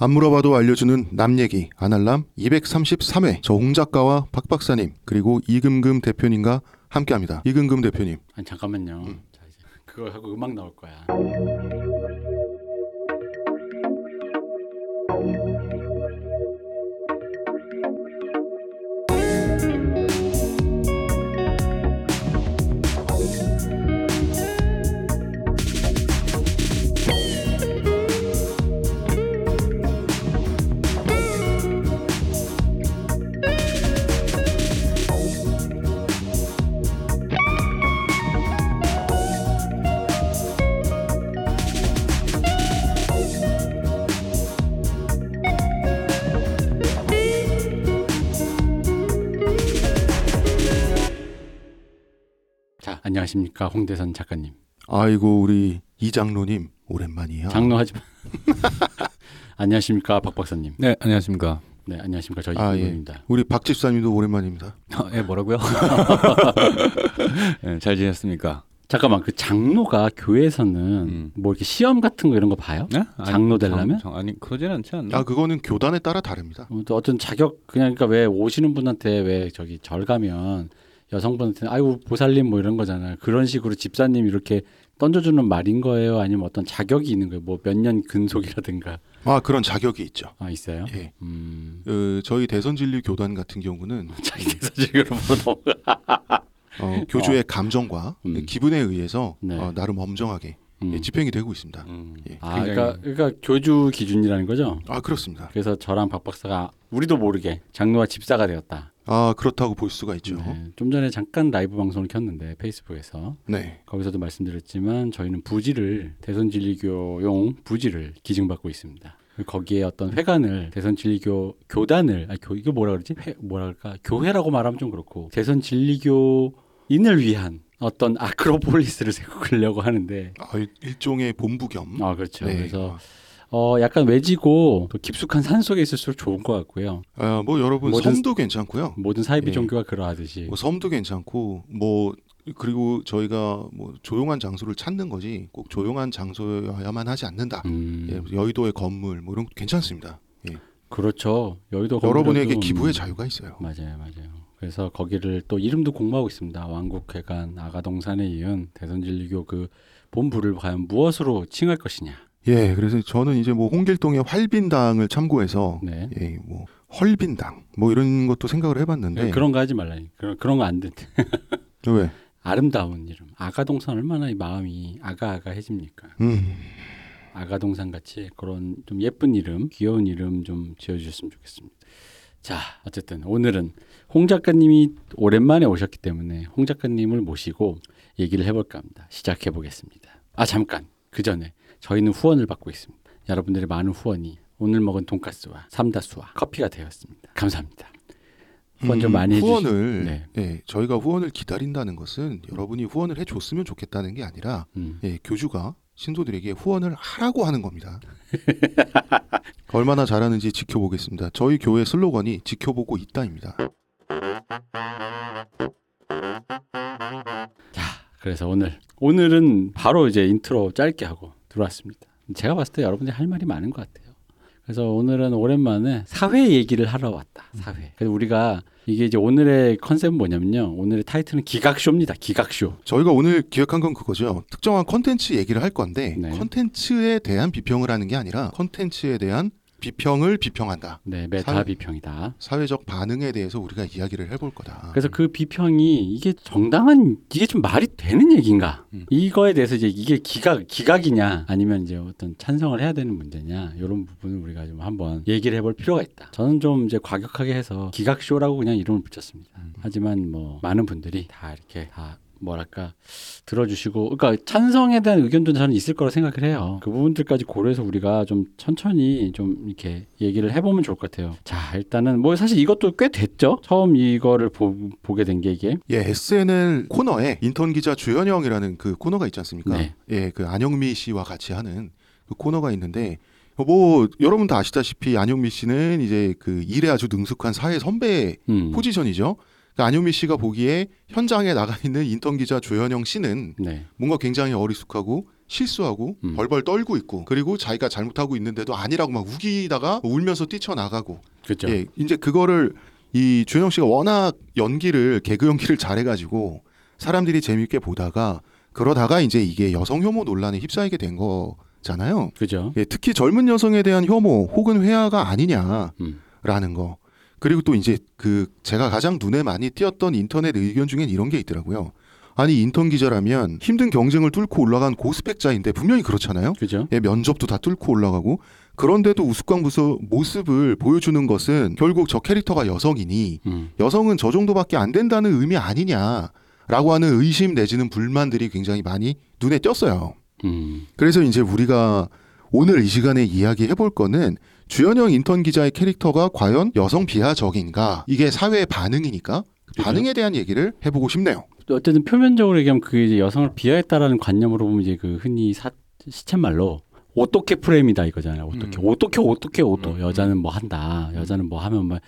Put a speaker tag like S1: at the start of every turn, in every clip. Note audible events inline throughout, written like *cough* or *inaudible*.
S1: 안 물어봐도 알려주는 남 얘기 아날람 233회 저 홍 작가와 박 박사님 그리고 이금금 대표님과 함께합니다. 이금금 대표님.
S2: 아니 잠깐만요. 자 이제 그걸 하고 음악 나올 거야. 안녕하십니까 홍대선 작가님.
S1: 아이고 우리 이 장로님 오랜만이야.
S2: 장로 하지 마. *laughs* 안녕하십니까 박 박사님.
S3: 네, 안녕하십니까.
S2: 네 안녕하십니까 저
S1: 아, 예.
S2: 이분입니다.
S1: 우리 박 집사님도 오랜만입니다.
S3: 아, 예, 뭐라고요? *laughs* 네, 잘 지냈습니까?
S2: 잠깐만 그 장로가 교회에서는
S3: 음.
S2: 뭐 이렇게 시험 같은 거 이런 거 봐요?
S3: 네?
S2: 장로 되려면?
S3: 장- 장- 아니, 그러진 않지 않나?
S1: 아 그거는 교단에 따라 다릅니다.
S2: 어, 또 어떤 자격 그냥 그러니까 왜 오시는 분한테 왜 저기 절 가면 여성분한테 아이고 보살님 뭐 이런 거잖아요. 그런 식으로 집사님 이렇게 던져주는 말인 거예요? 아니면 어떤 자격이 있는 거예요? 뭐 몇 년 근속이라든가
S1: 아 그런 자격이 있죠.
S2: 아 있어요?
S1: 예.
S2: 음.
S1: 그 저희 대선 진리 교단 같은 경우는 *laughs*
S2: 자기 대사직으로 넘어가.
S1: 어, 교주의 감정과
S2: 음.
S1: 기분에 의해서
S2: 네.
S1: 어, 나름 엄정하게
S2: 음.
S1: 예, 집행이 되고 있습니다.
S3: 음.
S1: 예.
S2: 아
S3: 굉장히-
S2: 그러니까 그러니까 교주 기준이라는 거죠?
S1: 아 그렇습니다.
S2: 그래서 저랑 박 박사가 우리도 모르게 장로와 집사가 되었다.
S1: 아 그렇다고 볼 수가 있죠.
S2: 네, 좀 전에 잠깐 라이브 방송을 켰는데 페이스북에서
S1: 네.
S2: 거기서도 말씀드렸지만 저희는 부지를 대선 진리교용 부지를 기증받고 있습니다. 거기에 어떤 회관을 대선 진리교 교단을 아 교, 이거 뭐라 그러지? 회, 뭐라 그럴까? 교회라고 말하면 좀 그렇고 대선 진리교인을 위한 어떤 아크로폴리스를 *laughs* 세우려고 하는데
S1: 아, 일- 일종의 본부 겸.
S2: 아 그렇죠.
S1: 네.
S2: 그래서 어 약간 외지고 또 깊숙한 산 속에 있을수록 좋은 것 같고요.
S1: 아, 뭐 여러분
S2: 모든-
S1: 섬도 괜찮고요.
S2: 모든 사이비
S1: 예.
S2: 종교가 그러하듯이
S1: 뭐 섬도 괜찮고 뭐 그리고 저희가 뭐 조용한 장소를 찾는 거지 꼭 조용한 장소여야만 하지 않는다.
S2: 음,
S1: 예, 여의도의 건물 뭐 이런 거 괜찮습니다.
S2: 그렇죠. 여의도
S1: 여러분에게 기부의
S2: 음,
S1: 자유가 있어요.
S2: 맞아요, 맞아요. 그래서 거기를 또 이름도 공모하고 있습니다. 왕국회관 아가동산에 이은 대선진리교 그 본부를 과연 무엇으로 칭할 것이냐.
S1: 예, 그래서 저는 이제 뭐 홍길동의 활빈당을 참고해서
S2: 네.
S1: 예, 뭐 헐빈당 뭐 이런 것도 생각을 해봤는데
S2: 그런 거 하지 말라니. 그런 그런 거안 돼.
S1: 왜? *laughs*
S2: 아름다운 이름. 아가동산 얼마나 이 마음이 아가아가해집니까?
S1: 음,
S2: 아가동산 같이 그런 좀 예쁜 이름, 귀여운 이름 좀 지어주셨으면 좋겠습니다. 자, 어쨌든 오늘은 홍 작가님이 오랜만에 오셨기 때문에 홍 작가님을 모시고 얘기를 해볼까 합니다. 시작해 보겠습니다. 아 잠깐 그 전에 저희는 후원을 받고 있습니다. 여러분들의 많은 후원이 오늘 먹은 돈가스와 삼다수와 커피가 되었습니다. 감사합니다. 후원 좀
S1: 음,
S2: 많이 해주시.
S1: 후원을
S2: 네.
S1: 예, 저희가 후원을 기다린다는 것은 여러분이 후원을 해줬으면 좋겠다는 게 아니라
S2: 음.
S1: 예, 교주가 신도들에게 후원을 하라고 하는 겁니다. *laughs* 얼마나 잘하는지 지켜보겠습니다. 저희 교회 슬로건이 지켜보고 있다입니다.
S2: 그래서 오늘 오늘은 바로 이제 인트로 짧게 하고 들어왔습니다. 제가 봤을 때 여러분들이 할 말이 많은 것 같아요. 그래서 오늘은 오랜만에 사회 얘기를 하러 왔다. 사회. 그래서 우리가 이게 이제 오늘의 컨셉은 뭐냐면요. 오늘의 타이틀은 기각쇼입니다. 기각쇼.
S1: 저희가 오늘 기획한 건 그거죠. 특정한 컨텐츠 얘기를 할 건데
S2: 네.
S1: 컨텐츠에 대한 비평을 하는 게 아니라 컨텐츠에 대한 비평을 비평한다.
S2: 네, 메타
S1: 사회-
S2: 비평이다.
S1: 사회적 반응에 대해서 우리가 이야기를 해볼 거다.
S2: 그래서 그 비평이 이게 정당한 이게 좀 말이 되는 얘기인가?
S3: 음.
S2: 이거에 대해서 이제 이게 기각 기각이냐 아니면 이제 어떤 찬성을 해야 되는 문제냐 이런 부분을 우리가 좀 한번 얘기를 해볼 필요가 있다. 저는 좀 이제 과격하게 해서 기각 쇼라고 그냥 이름을 붙였습니다.
S3: 음.
S2: 하지만 뭐 많은 분들이 다 이렇게 다 뭐랄까 들어주시고 그러니까 찬성에 대한 의견도 저는 있을 거라 생각을 해요. 그 부분들까지 고려해서 우리가 좀 천천히 좀 이렇게 얘기를 해보면 좋을 것 같아요. 자 일단은 뭐 사실 이것도 꽤 됐죠. 처음 이거를 보, 보게 된 게 이게
S1: 예, SNL 코너에 인턴 기자 주현영이라는 그 코너가 있지 않습니까?
S2: 네.
S1: 예, 그 안영미 씨와 같이 하는 그 코너가 있는데 뭐 여러분 다 아시다시피 안영미 씨는 이제 그 일에 아주 능숙한 사회 선배
S2: 음.
S1: 포지션이죠. 그 안효미 씨가 보기에 현장에 나가 있는 인턴 기자 조현영 씨는
S2: 네.
S1: 뭔가 굉장히 어리숙하고 실수하고
S2: 음.
S1: 벌벌 떨고 있고 그리고 자기가 잘못하고 있는데도 아니라고 막 우기다가 울면서 뛰쳐나가고
S2: 그렇죠.
S1: 예, 이제 그거를 이 주현영 씨가 워낙 연기를 개그 연기를 잘해가지고 사람들이 재밌게 보다가 그러다가 이제 이게 여성 혐오 논란에 휩싸이게 된 거잖아요.
S2: 그죠.
S1: 예, 특히 젊은 여성에 대한 혐오 혹은 회화가 아니냐라는
S2: 음.
S1: 거. 그리고 또 이제 그 제가 가장 눈에 많이 띄었던 인터넷 의견 중엔 이런 게 있더라고요. 아니 인턴 기자라면 힘든 경쟁을 뚫고 올라간 고스펙자인데 분명히 그렇잖아요.
S2: 그죠.
S1: 예, 면접도 다 뚫고 올라가고 그런데도 우스꽝부스 모습을 보여주는 것은 결국 저 캐릭터가 여성이니
S2: 음.
S1: 여성은 저 정도밖에 안 된다는 의미 아니냐라고 하는 의심 내지는 불만들이 굉장히 많이 눈에 띄었어요.
S2: 음.
S1: 그래서 이제 우리가 오늘 이 시간에 이야기해 볼 거는 주연영 인턴 기자의 캐릭터가 과연 여성 비하적인가 이게 사회의 반응이니까 그
S2: 그죠.
S1: 반응에 대한 얘기를 해보고 싶네요.
S2: 어쨌든 표면적으로 얘기하면 그 이제 여성을 비하했다라는 관념으로 보면 이제 그 흔히 사, 시쳇말로 어떻게 프레임이다 이거잖아요. 어떻게
S1: 음.
S2: 어떻게 어떻게 어떠
S1: 음,
S2: 여자는 뭐 한다. 여자는 뭐 하면 뭐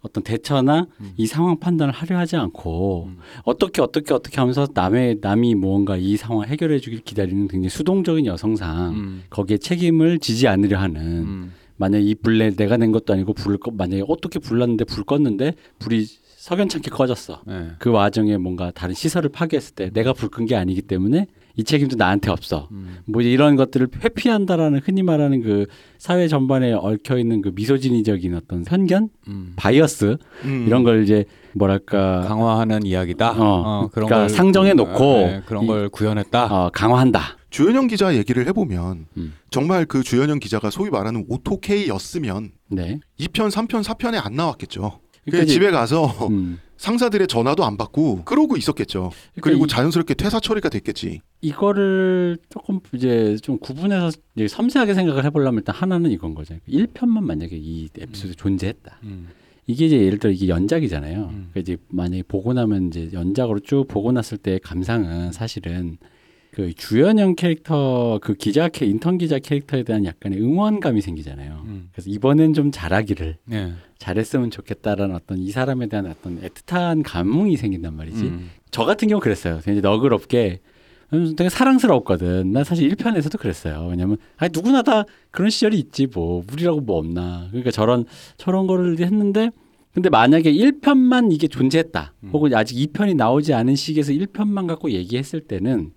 S2: 어떤 대처나
S1: 음.
S2: 이 상황 판단을 하려 하지 않고
S1: 음.
S2: 어떻게 어떻게 어떻게 하면서 남의 남이 무언가 이 상황을 해결해 주길 기다리는 굉장히 수동적인 여성상
S3: 음.
S2: 거기에 책임을 지지 않으려 하는
S3: 음.
S2: 만약 이 불에 내가 낸 것도 아니고 불을 꺼 만약에 어떻게 불났는데 불 껐는데 불이 석연찮게 꺼졌어.
S3: 네.
S2: 그 와중에 뭔가 다른 시설을 파괴했을 때 내가 불 끈 게 아니기 때문에 이 책임도 나한테 없어.
S3: 음.
S2: 뭐 이런 것들을 회피한다라는 흔히 말하는 그 사회 전반에 얽혀 있는 그 misogyny적인 어떤 편견,
S3: 음.
S2: bias
S1: 음.
S2: 이런 걸 이제 뭐랄까
S3: 강화하는 이야기다.
S2: 어,
S3: 그런
S2: 그러니까
S3: 걸
S2: 상정해 놓고
S3: 네, 그런
S2: 이-
S3: 걸 구현했다.
S2: 어, 강화한다.
S1: 주현영 기자 얘기를 해보면
S2: 음.
S1: 정말 그 주현영 기자가 소위 말하는 오또케였으면
S2: 네.
S1: 2편, 3편, 4편에 안 나왔겠죠. 그 집에 가서
S2: 음.
S1: 상사들의 전화도 안 받고 그러고 있었겠죠.
S2: 그러니까
S1: 그리고
S2: 이-
S1: 자연스럽게 퇴사 처리가 됐겠지.
S2: 이거를 조금 이제 좀 구분해서 이제 섬세하게 생각을 해보려면 일단 하나는 이건 거죠. 1편만 만약에 이 에피소드 존재했다.
S3: 음.
S2: 이게 이제 예를 들어 이게 연작이잖아요.
S3: 음.
S2: 그러니까 이제 만약에 보고 나면 이제 연작으로 쭉 보고 났을 때 감상은 사실은 그 주연형 캐릭터 그 기자 캐 인턴 기자 캐릭터에 대한 약간의 응원감이 생기잖아요.
S3: 음.
S2: 그래서 이번엔 좀 잘하기를
S3: 네.
S2: 잘했으면 좋겠다라는 어떤 이 사람에 대한 어떤 애틋한 감흥이 생긴단 말이지.
S3: 음.
S2: 저 같은 경우 그랬어요. 되게 너그럽게 음, 되게 사랑스러웠거든. 난 사실 1편에서도 그랬어요. 왜냐면 아 누구나 다 그런 시절이 있지 뭐 우리라고 뭐 없나. 그러니까 저런 저런 거를 했는데 근데 만약에 1편만 이게 존재했다.
S3: 음.
S2: 혹은 아직 2편이 나오지 않은 시기에서 1편만 갖고 얘기했을 때는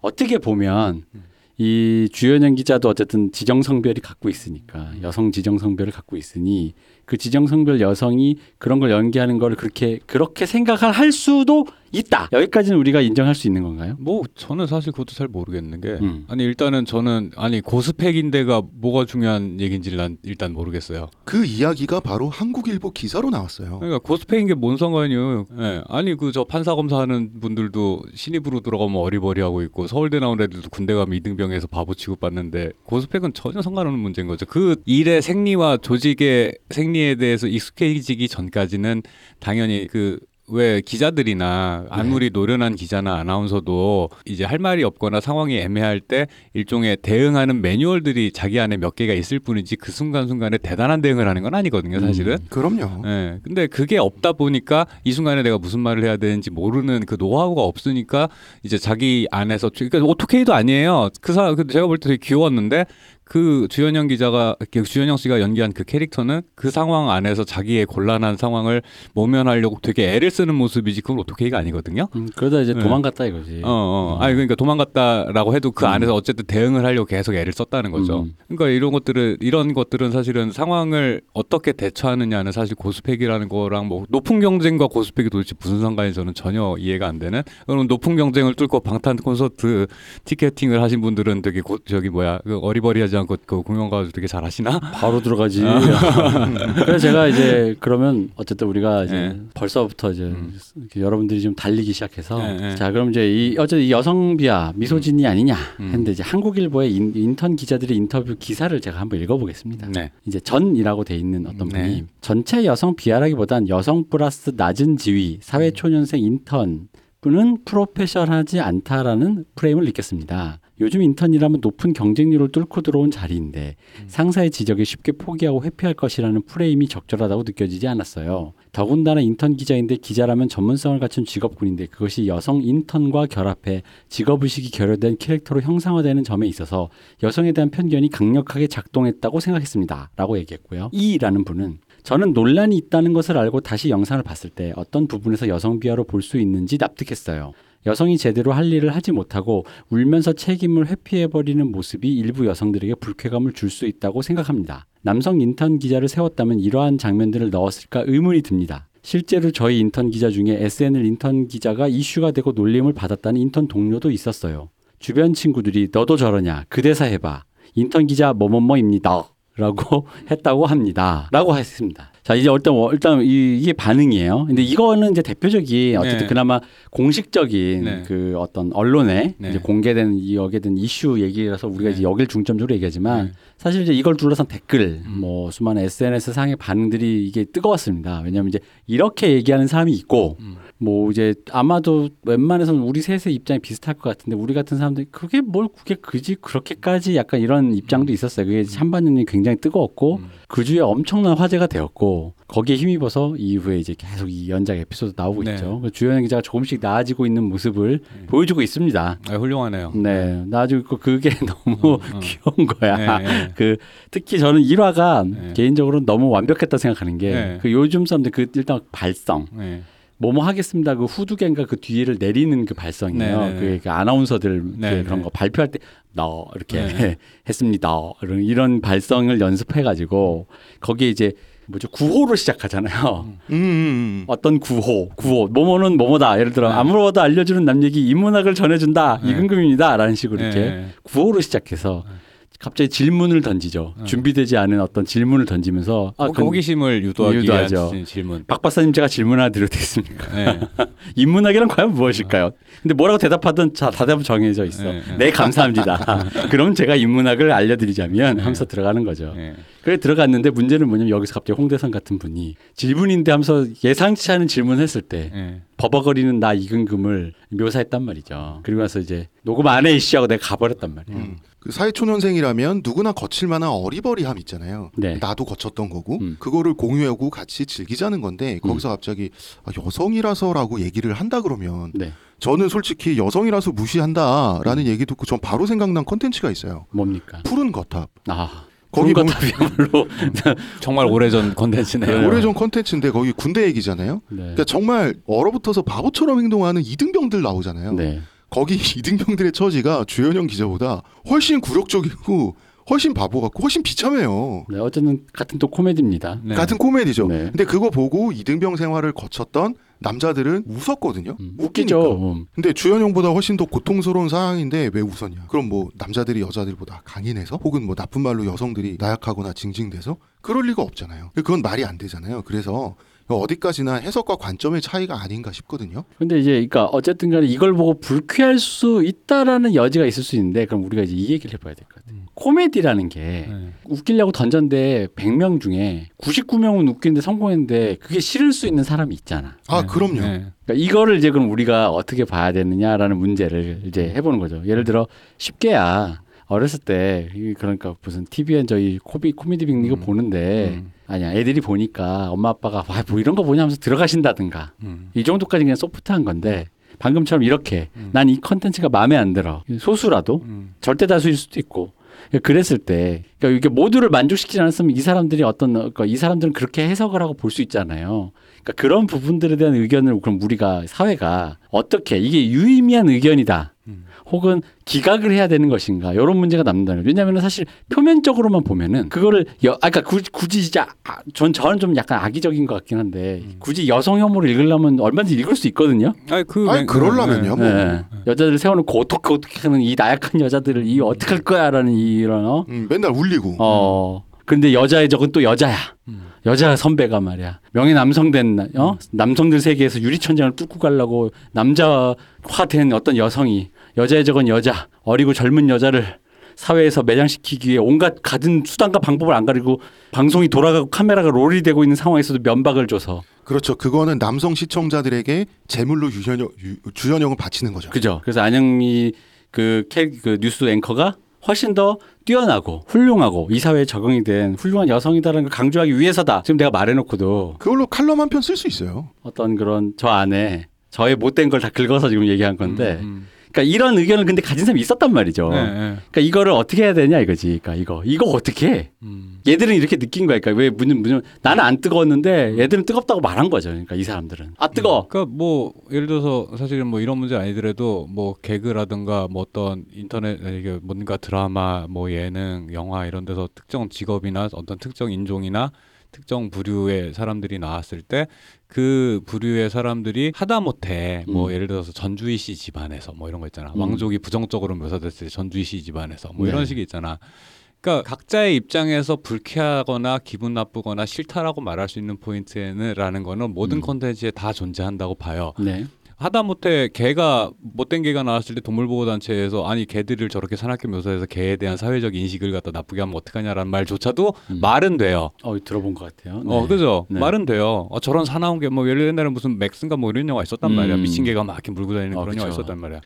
S2: 어떻게 보면
S3: 음.
S2: 이 주연영 기자도 어쨌든 지정 성별이 갖고 있으니까
S3: 음.
S2: 여성 지정 성별을 갖고 있으니 그 지정 성별 여성이 그런 걸 연기하는 걸 그렇게 그렇게 생각을 할 수도 있다. 여기까지는 우리가 인정할 수 있는 건가요?
S3: 뭐 저는 사실 그것도 잘 모르겠는 게
S2: 음.
S3: 아니 일단은 저는 아니 고스펙인데가 뭐가 중요한 얘기인지 난 일단 모르겠어요.
S1: 그 이야기가 바로 한국일보 기사로 나왔어요.
S3: 그러니까 고스펙인 게 뭔 상관이요? 예. 아니 그 저 판사 검사하는 분들도 신입으로 들어가면 어리버리하고 있고 서울대 나온 애들도 군대 가면 이등병에서 바보 취급받는데 고스펙은 전혀 상관없는 문제인 거죠. 그 일의 생리와 조직의 생리에 대해서 익숙해지기 전까지는 당연히 그 왜 기자들이나 아무리 노련한 기자나 아나운서도 이제 할 말이 없거나 상황이 애매할 때 일종의 대응하는 매뉴얼들이 자기 안에 몇 개가 있을 뿐이지 그 순간순간에 대단한 대응을 하는 건 아니거든요, 사실은.
S1: 그럼요.
S3: 예. 근데 그게 없다 보니까 이 순간에 내가 무슨 말을 해야 되는지 모르는 그 노하우가 없으니까 이제 자기 안에서 그러니까 오토케이도 아니에요. 그 사, 그 제가 볼 때 되게 귀여웠는데 그 주현영 기자가 그 주현영 씨가 연기한 그 캐릭터는 그 상황 안에서 자기의 곤란한 상황을 모면하려고 되게 애를 쓰는 모습이지 그건 오토케이가 아니거든요.
S2: 음, 그러다 이제
S3: 네.
S2: 도망갔다 이거지.
S3: 어, 어. 아니 그러니까 도망갔다라고 해도 그
S2: 음.
S3: 안에서 어쨌든 대응을 하려고 계속 애를 썼다는 거죠.
S2: 음.
S3: 그러니까 이런 것들을 이런 것들은 사실은 상황을 어떻게 대처하느냐는 사실 고스펙이라는 거랑 뭐 높은 경쟁과 고스펙이 도대체 무슨 상관이 저는 전혀 이해가 안 되는. 그럼 높은 경쟁을 뚫고 방탄 콘서트 티켓팅을 하신 분들은 되게 고, 저기 뭐야 그 어리버리하지 않고 그 공연 가서 되게 잘 하시나? *laughs*
S2: 바로 들어가지.
S3: 아. *laughs*
S2: 그래서 제가 이제 그러면 어쨌든 우리가 이제
S3: 네.
S2: 벌써부터 이제
S3: 음.
S2: 여러분들이 좀 달리기 시작해서
S3: 네, 네.
S2: 자 그럼 이제 이 어제 이 여성 비하 misogyny 아니냐
S3: 음.
S2: 했는데 이제 한국일보의 인, 인턴 기자들의 인터뷰 기사를 제가 한번 읽어보겠습니다.
S3: 네.
S2: 이제 전이라고 돼 있는 어떤
S3: 네.
S2: 분이 전체 여성 비하라기보단 여성 플러스 낮은 지위 사회 초년생 인턴 분은 프로페셔널하지 않다라는 프레임을 느꼈습니다. 요즘 인턴이라면 높은 경쟁률을 뚫고 들어온 자리인데 상사의 지적에 쉽게 포기하고 회피할 것이라는 프레임이 적절하다고 느껴지지 않았어요. 더군다나 인턴 기자인데 기자라면 전문성을 갖춘 직업군인데 그것이 여성 인턴과 결합해 직업의식이 결여된 캐릭터로 형상화되는 점에 있어서 여성에 대한 편견이 강력하게 작동했다고 생각했습니다. 라고 얘기했고요. 이라는 분은 저는 논란이 있다는 것을 알고 다시 영상을 봤을 때 어떤 부분에서 여성 비하로 볼 수 있는지 납득했어요. 여성이 제대로 할 일을 하지 못하고 울면서 책임을 회피해버리는 모습이 일부 여성들에게 불쾌감을 줄 수 있다고 생각합니다. 남성 인턴 기자를 세웠다면 이러한 장면들을 넣었을까 의문이 듭니다. 실제로 저희 인턴 기자 중에 SNL 인턴 기자가 이슈가 되고 놀림을 받았다는 인턴 동료도 있었어요. 주변 친구들이 너도 저러냐 그 대사 해봐 인턴 기자 뭐뭐뭐입니다 라고 *laughs* 했다고 합니다 라고 했습니다 자 이제 일단 뭐- 일단 이, 이게 반응이에요 근데 이거는 이제 대표적인 어쨌든
S3: 네.
S2: 그나마 공식적인
S3: 네.
S2: 그 어떤 언론에
S3: 네.
S2: 이제 공개된 이 여기에 된 이슈 얘기라서 우리가
S3: 네.
S2: 이제 여길 중점적으로 얘기하지만
S3: 네.
S2: 사실 이제 이걸 둘러싼 댓글
S3: 음.
S2: 뭐 수많은 SNS 상의 반응들이 이게 뜨거웠습니다 왜냐하면 이제 이렇게 얘기하는 사람이 있고
S3: 음.
S2: 뭐 이제 아마도 웬만해서는 우리 셋의 입장이 비슷할 것 같은데 우리 같은 사람들이 그게 뭘 그게 그지 그렇게까지 약간 이런 입장도 있었어요. 그게 찬반전이 굉장히 뜨거웠고
S3: 음.
S2: 그 주에 엄청난 화제가 되었고 거기에 힘입어서 이후에 이제 계속 이 연작 에피소드 나오고
S3: 네.
S2: 있죠. 그 주연 기자가 조금씩 나아지고 있는 모습을
S3: 네.
S2: 보여주고 있습니다.
S3: 아, 훌륭하네요.
S2: 네, 나아지고 있고 그게 *laughs* 너무
S3: 음, 음.
S2: 귀여운 거야.
S3: 네, 네.
S2: 그 특히 저는 1화가
S3: 네.
S2: 개인적으로 너무 완벽했다 생각하는 게
S3: 네.
S2: 그 요즘 사람들 그 일단 발성
S3: 네.
S2: 뭐뭐 하겠습니다. 그 후두개인가 그 뒤를 내리는 그 발성이에요.
S3: 네, 네, 네.
S2: 그, 그 아나운서들
S3: 네,
S2: 그 그런
S3: 네.
S2: 거 발표할 때 너 이렇게
S3: 네. *laughs*
S2: 했습니다. 이런 이런 발성을 연습해가지고 거기에 이제 뭐죠 구호로 시작하잖아요.
S1: 음, 음, 음.
S2: 어떤 구호, 구호, 뭐뭐는 뭐뭐다. 예를 들어
S3: 네.
S2: 아무로도 알려주는 남 얘기 인문학을 전해준다.
S3: 네.
S2: 이근금입니다라는 식으로 이렇게
S3: 네.
S2: 구호로 시작해서 갑자기 질문을 던지죠.
S3: 네.
S2: 준비되지 않은 어떤 질문을 던지면서 아,
S3: 호-
S2: 그럼
S3: 호기심을 유도하기
S2: 유도하죠.
S3: 위한 질문.
S2: 박 박사님 제가 질문 하나 드려도 되겠습니까?
S3: 네. *laughs*
S2: 인문학이란 과연 무엇일까요? 근데 뭐라고 대답하든 자 답답은 정해져 있어.
S3: 네, 네.
S2: 네, 감사합니다. *laughs* 그럼 제가 인문학을 알려드리자면 하면서 들어가는 거죠.
S3: 네.
S2: 그래 들어갔는데 문제는 뭐냐면 여기서 갑자기 홍대선 같은 분이 질문인데 하면서 예상치 않은 질문을 했을 때
S3: 네.
S2: 버벅거리는 나 이근금을 묘사했단 말이죠. 그리고 나서 이제 녹음 안해 이씨하고 내가 가버렸단 말이에요.
S1: 음. 그 사회초년생이라면 누구나 거칠 만한 어리버리함 있잖아요.
S2: 네.
S1: 나도 거쳤던 거고
S2: 음.
S1: 그거를 공유하고 같이 즐기자는 건데 거기서 갑자기 아, 여성이라서라고 얘기를 한다 그러면
S2: 네,
S1: 저는 솔직히 여성이라서 무시한다라는 얘기 듣고 전 바로 생각난 컨텐츠가 있어요.
S2: 뭡니까?
S1: 푸른 거탑.
S2: 아,
S1: 거기 보면
S2: 답이야말로 *laughs*
S3: 정말 오래전 컨텐츠네요.
S1: 오래전 컨텐츠인데 거기 군대 얘기잖아요.
S2: 네.
S1: 그러니까 정말 얼어붙어서 바보처럼 행동하는 이등병들 나오잖아요.
S2: 네.
S1: 거기 *laughs* 이등병들의 처지가 주현영 기자보다 훨씬 굴욕적이고 훨씬 바보 같고 훨씬 비참해요.
S2: 네, 어쨌든 같은 또 코미디입니다.
S3: 네.
S1: 같은 코미디죠.
S2: 네.
S1: 근데 그거 보고 이등병 생활을 거쳤던 남자들은 웃었거든요.
S2: 음,
S1: 웃기니까.
S2: 웃기죠. 음.
S1: 근데 주현영보다 훨씬 더 고통스러운 상황인데 왜 웃었냐? 그럼 뭐 남자들이 여자들보다 강인해서 혹은 뭐 나쁜 말로 여성들이 나약하거나 징징대서 그럴 리가 없잖아요. 그건 말이 안 되잖아요. 그래서 어디까지나 해석과 관점의 차이가 아닌가 싶거든요.
S2: 근데 이제 그러니까 어쨌든 간에 이걸 보고 불쾌할 수 있다라는 여지가 있을 수 있는데 그럼 우리가 이제 이 얘기를 해봐야 될 것 같아요. 코미디라는 게
S3: 네.
S2: 웃기려고 던졌는데 100명 중에 99명은 웃기는데 성공했는데 그게 싫을 수 있는 사람이 있잖아.
S1: 아
S3: 네.
S1: 그럼요.
S3: 네.
S2: 그러니까 이거를 이제 그럼 우리가 어떻게 봐야 되느냐라는 문제를 이제 해보는 거죠. 예를 들어 쉽게야 어렸을 때 이- 그러니까 무슨 TV엔 저희 코비 코미디 빅리그
S3: 음.
S2: 보는데
S3: 음.
S2: 아니야 애들이 보니까 엄마 아빠가 와뭐 이런 거 보냐 하면서 들어가신다든가
S3: 음.
S2: 이 정도까지 그냥 소프트한 건데 방금처럼 이렇게
S3: 음.
S2: 난이 컨텐츠가 마음에 안 들어 소수라도
S3: 음.
S2: 절대 다수일 수도 있고 그랬을 때 그러니까 이게 모두를 만족시키지 않았으면 이 사람들이 어떤 그러니까 이 사람들은 그렇게 해석을 하고 볼 수 있잖아요. 그러니까 그런 부분들에 대한 의견을 그럼 우리가 사회가 어떻게 이게 유의미한 의견이다.
S3: 음.
S2: 혹은 기각을 해야 되는 것인가 이런 문제가 남는다는 거죠. 왜냐하면 사실 표면적으로만 보면은 그거를 여, 아, 그러니까 굳이, 굳이 진짜 아, 전 저는 좀 약간 악의적인 것 같긴 한데 굳이 여성 혐오를 읽으려면 얼마든지 읽을 수 있거든요.
S3: 아니 그
S1: 아니
S3: 맹-
S1: 그럴라면요. 뭐.
S2: 네. 여자들을 세워놓고 어떻게 어떻게 하는 이 나약한 여자들을 이 어떻게 할 거야라는 이런 어,
S1: 음, 맨날 울리고.
S2: 어 근데 여자의 적은 또 여자야.
S3: 음.
S2: 여자 선배가 말이야. 명예 남성된 나- 어 남성들 세계에서 유리천장을 뚫고 가려고 남자화된 어떤 여성이 여자의 적은 여자 어리고 젊은 여자를 사회에서 매장시키기 위해 온갖 가진 수단과 방법을 안 가리고 방송이 돌아가고 카메라가 롤이 되고 있는 상황에서도 면박을 줘서
S1: 그렇죠. 그거는 남성 시청자들에게 제물로 유현영, 유, 주현영을 바치는 거죠.
S2: 그죠. 그래서 안영미 그, 캐, 그 뉴스 앵커가 훨씬 더 뛰어나고 훌륭하고 이 사회에 적응이 된 훌륭한 여성이다라는 걸 강조하기 위해서다. 지금 내가 말해놓고도
S1: 그걸로 칼럼 한 편 쓸 수 있어요.
S2: 어떤 그런 저 안에 저의 못된 걸 다 긁어서 지금 얘기한 건데
S3: 음,
S2: 그러니까 이런 의견을 근데 가진 사람이 있었단 말이죠.
S3: 음. 네, 네.
S2: 그러니까 이거를 어떻게 해야 되냐 이거지. 그러니까 이거 이거 어떻게 해?
S3: 음.
S2: 얘들은 이렇게 느낀 거야. 그러니까 왜 무슨 무슨 나는 안 뜨거웠는데 얘들은 뜨겁다고 말한 거죠. 그러니까 이 사람들은 아 뜨거.
S3: 그러니까 뭐 예를 들어서 사실은 뭐 이런 문제 아니더라도 뭐 개그라든가 뭐 어떤 인터넷 이게 뭔가 드라마 뭐 예능 영화 이런 데서 특정 직업이나 어떤 특정 인종이나 특정 부류의 사람들이 나왔을 때 그 부류의 사람들이 하다못해 뭐
S2: 음.
S3: 예를 들어서 전주 이씨 집안에서 뭐 이런 거 있잖아
S2: 음.
S3: 왕족이 부정적으로 묘사됐을 때 전주 이씨 집안에서 뭐
S2: 네.
S3: 이런 식이 있잖아 그러니까 각자의 입장에서 불쾌하거나 기분 나쁘거나 싫다라고 말할 수 있는 포인트라는 거는 모든
S2: 음.
S3: 콘텐츠에 다 존재한다고 봐요.
S2: 네.
S3: 하다못해 개가 못된 개가 나왔을 때 동물보호단체에서 아니 개들을 저렇게 사납게 묘사해서 개에 대한 사회적 인식을 갖다 나쁘게 하면 어떡하냐라는 말조차도
S2: 음.
S3: 말은 돼요.
S2: 어 들어본 것 같아요.
S3: 어
S2: 네.
S3: 그죠?
S2: 네.
S3: 말은 돼요. 어, 저런 사나운 게 뭐 예를 옛날에 무슨 맥스인가 뭐 이런 영화 있었단 말이야.
S2: 음.
S3: 미친 개가 막 이렇게 물고 다니는
S2: 어,
S3: 그런 영화
S2: 그쵸.
S3: 있었단 말이야.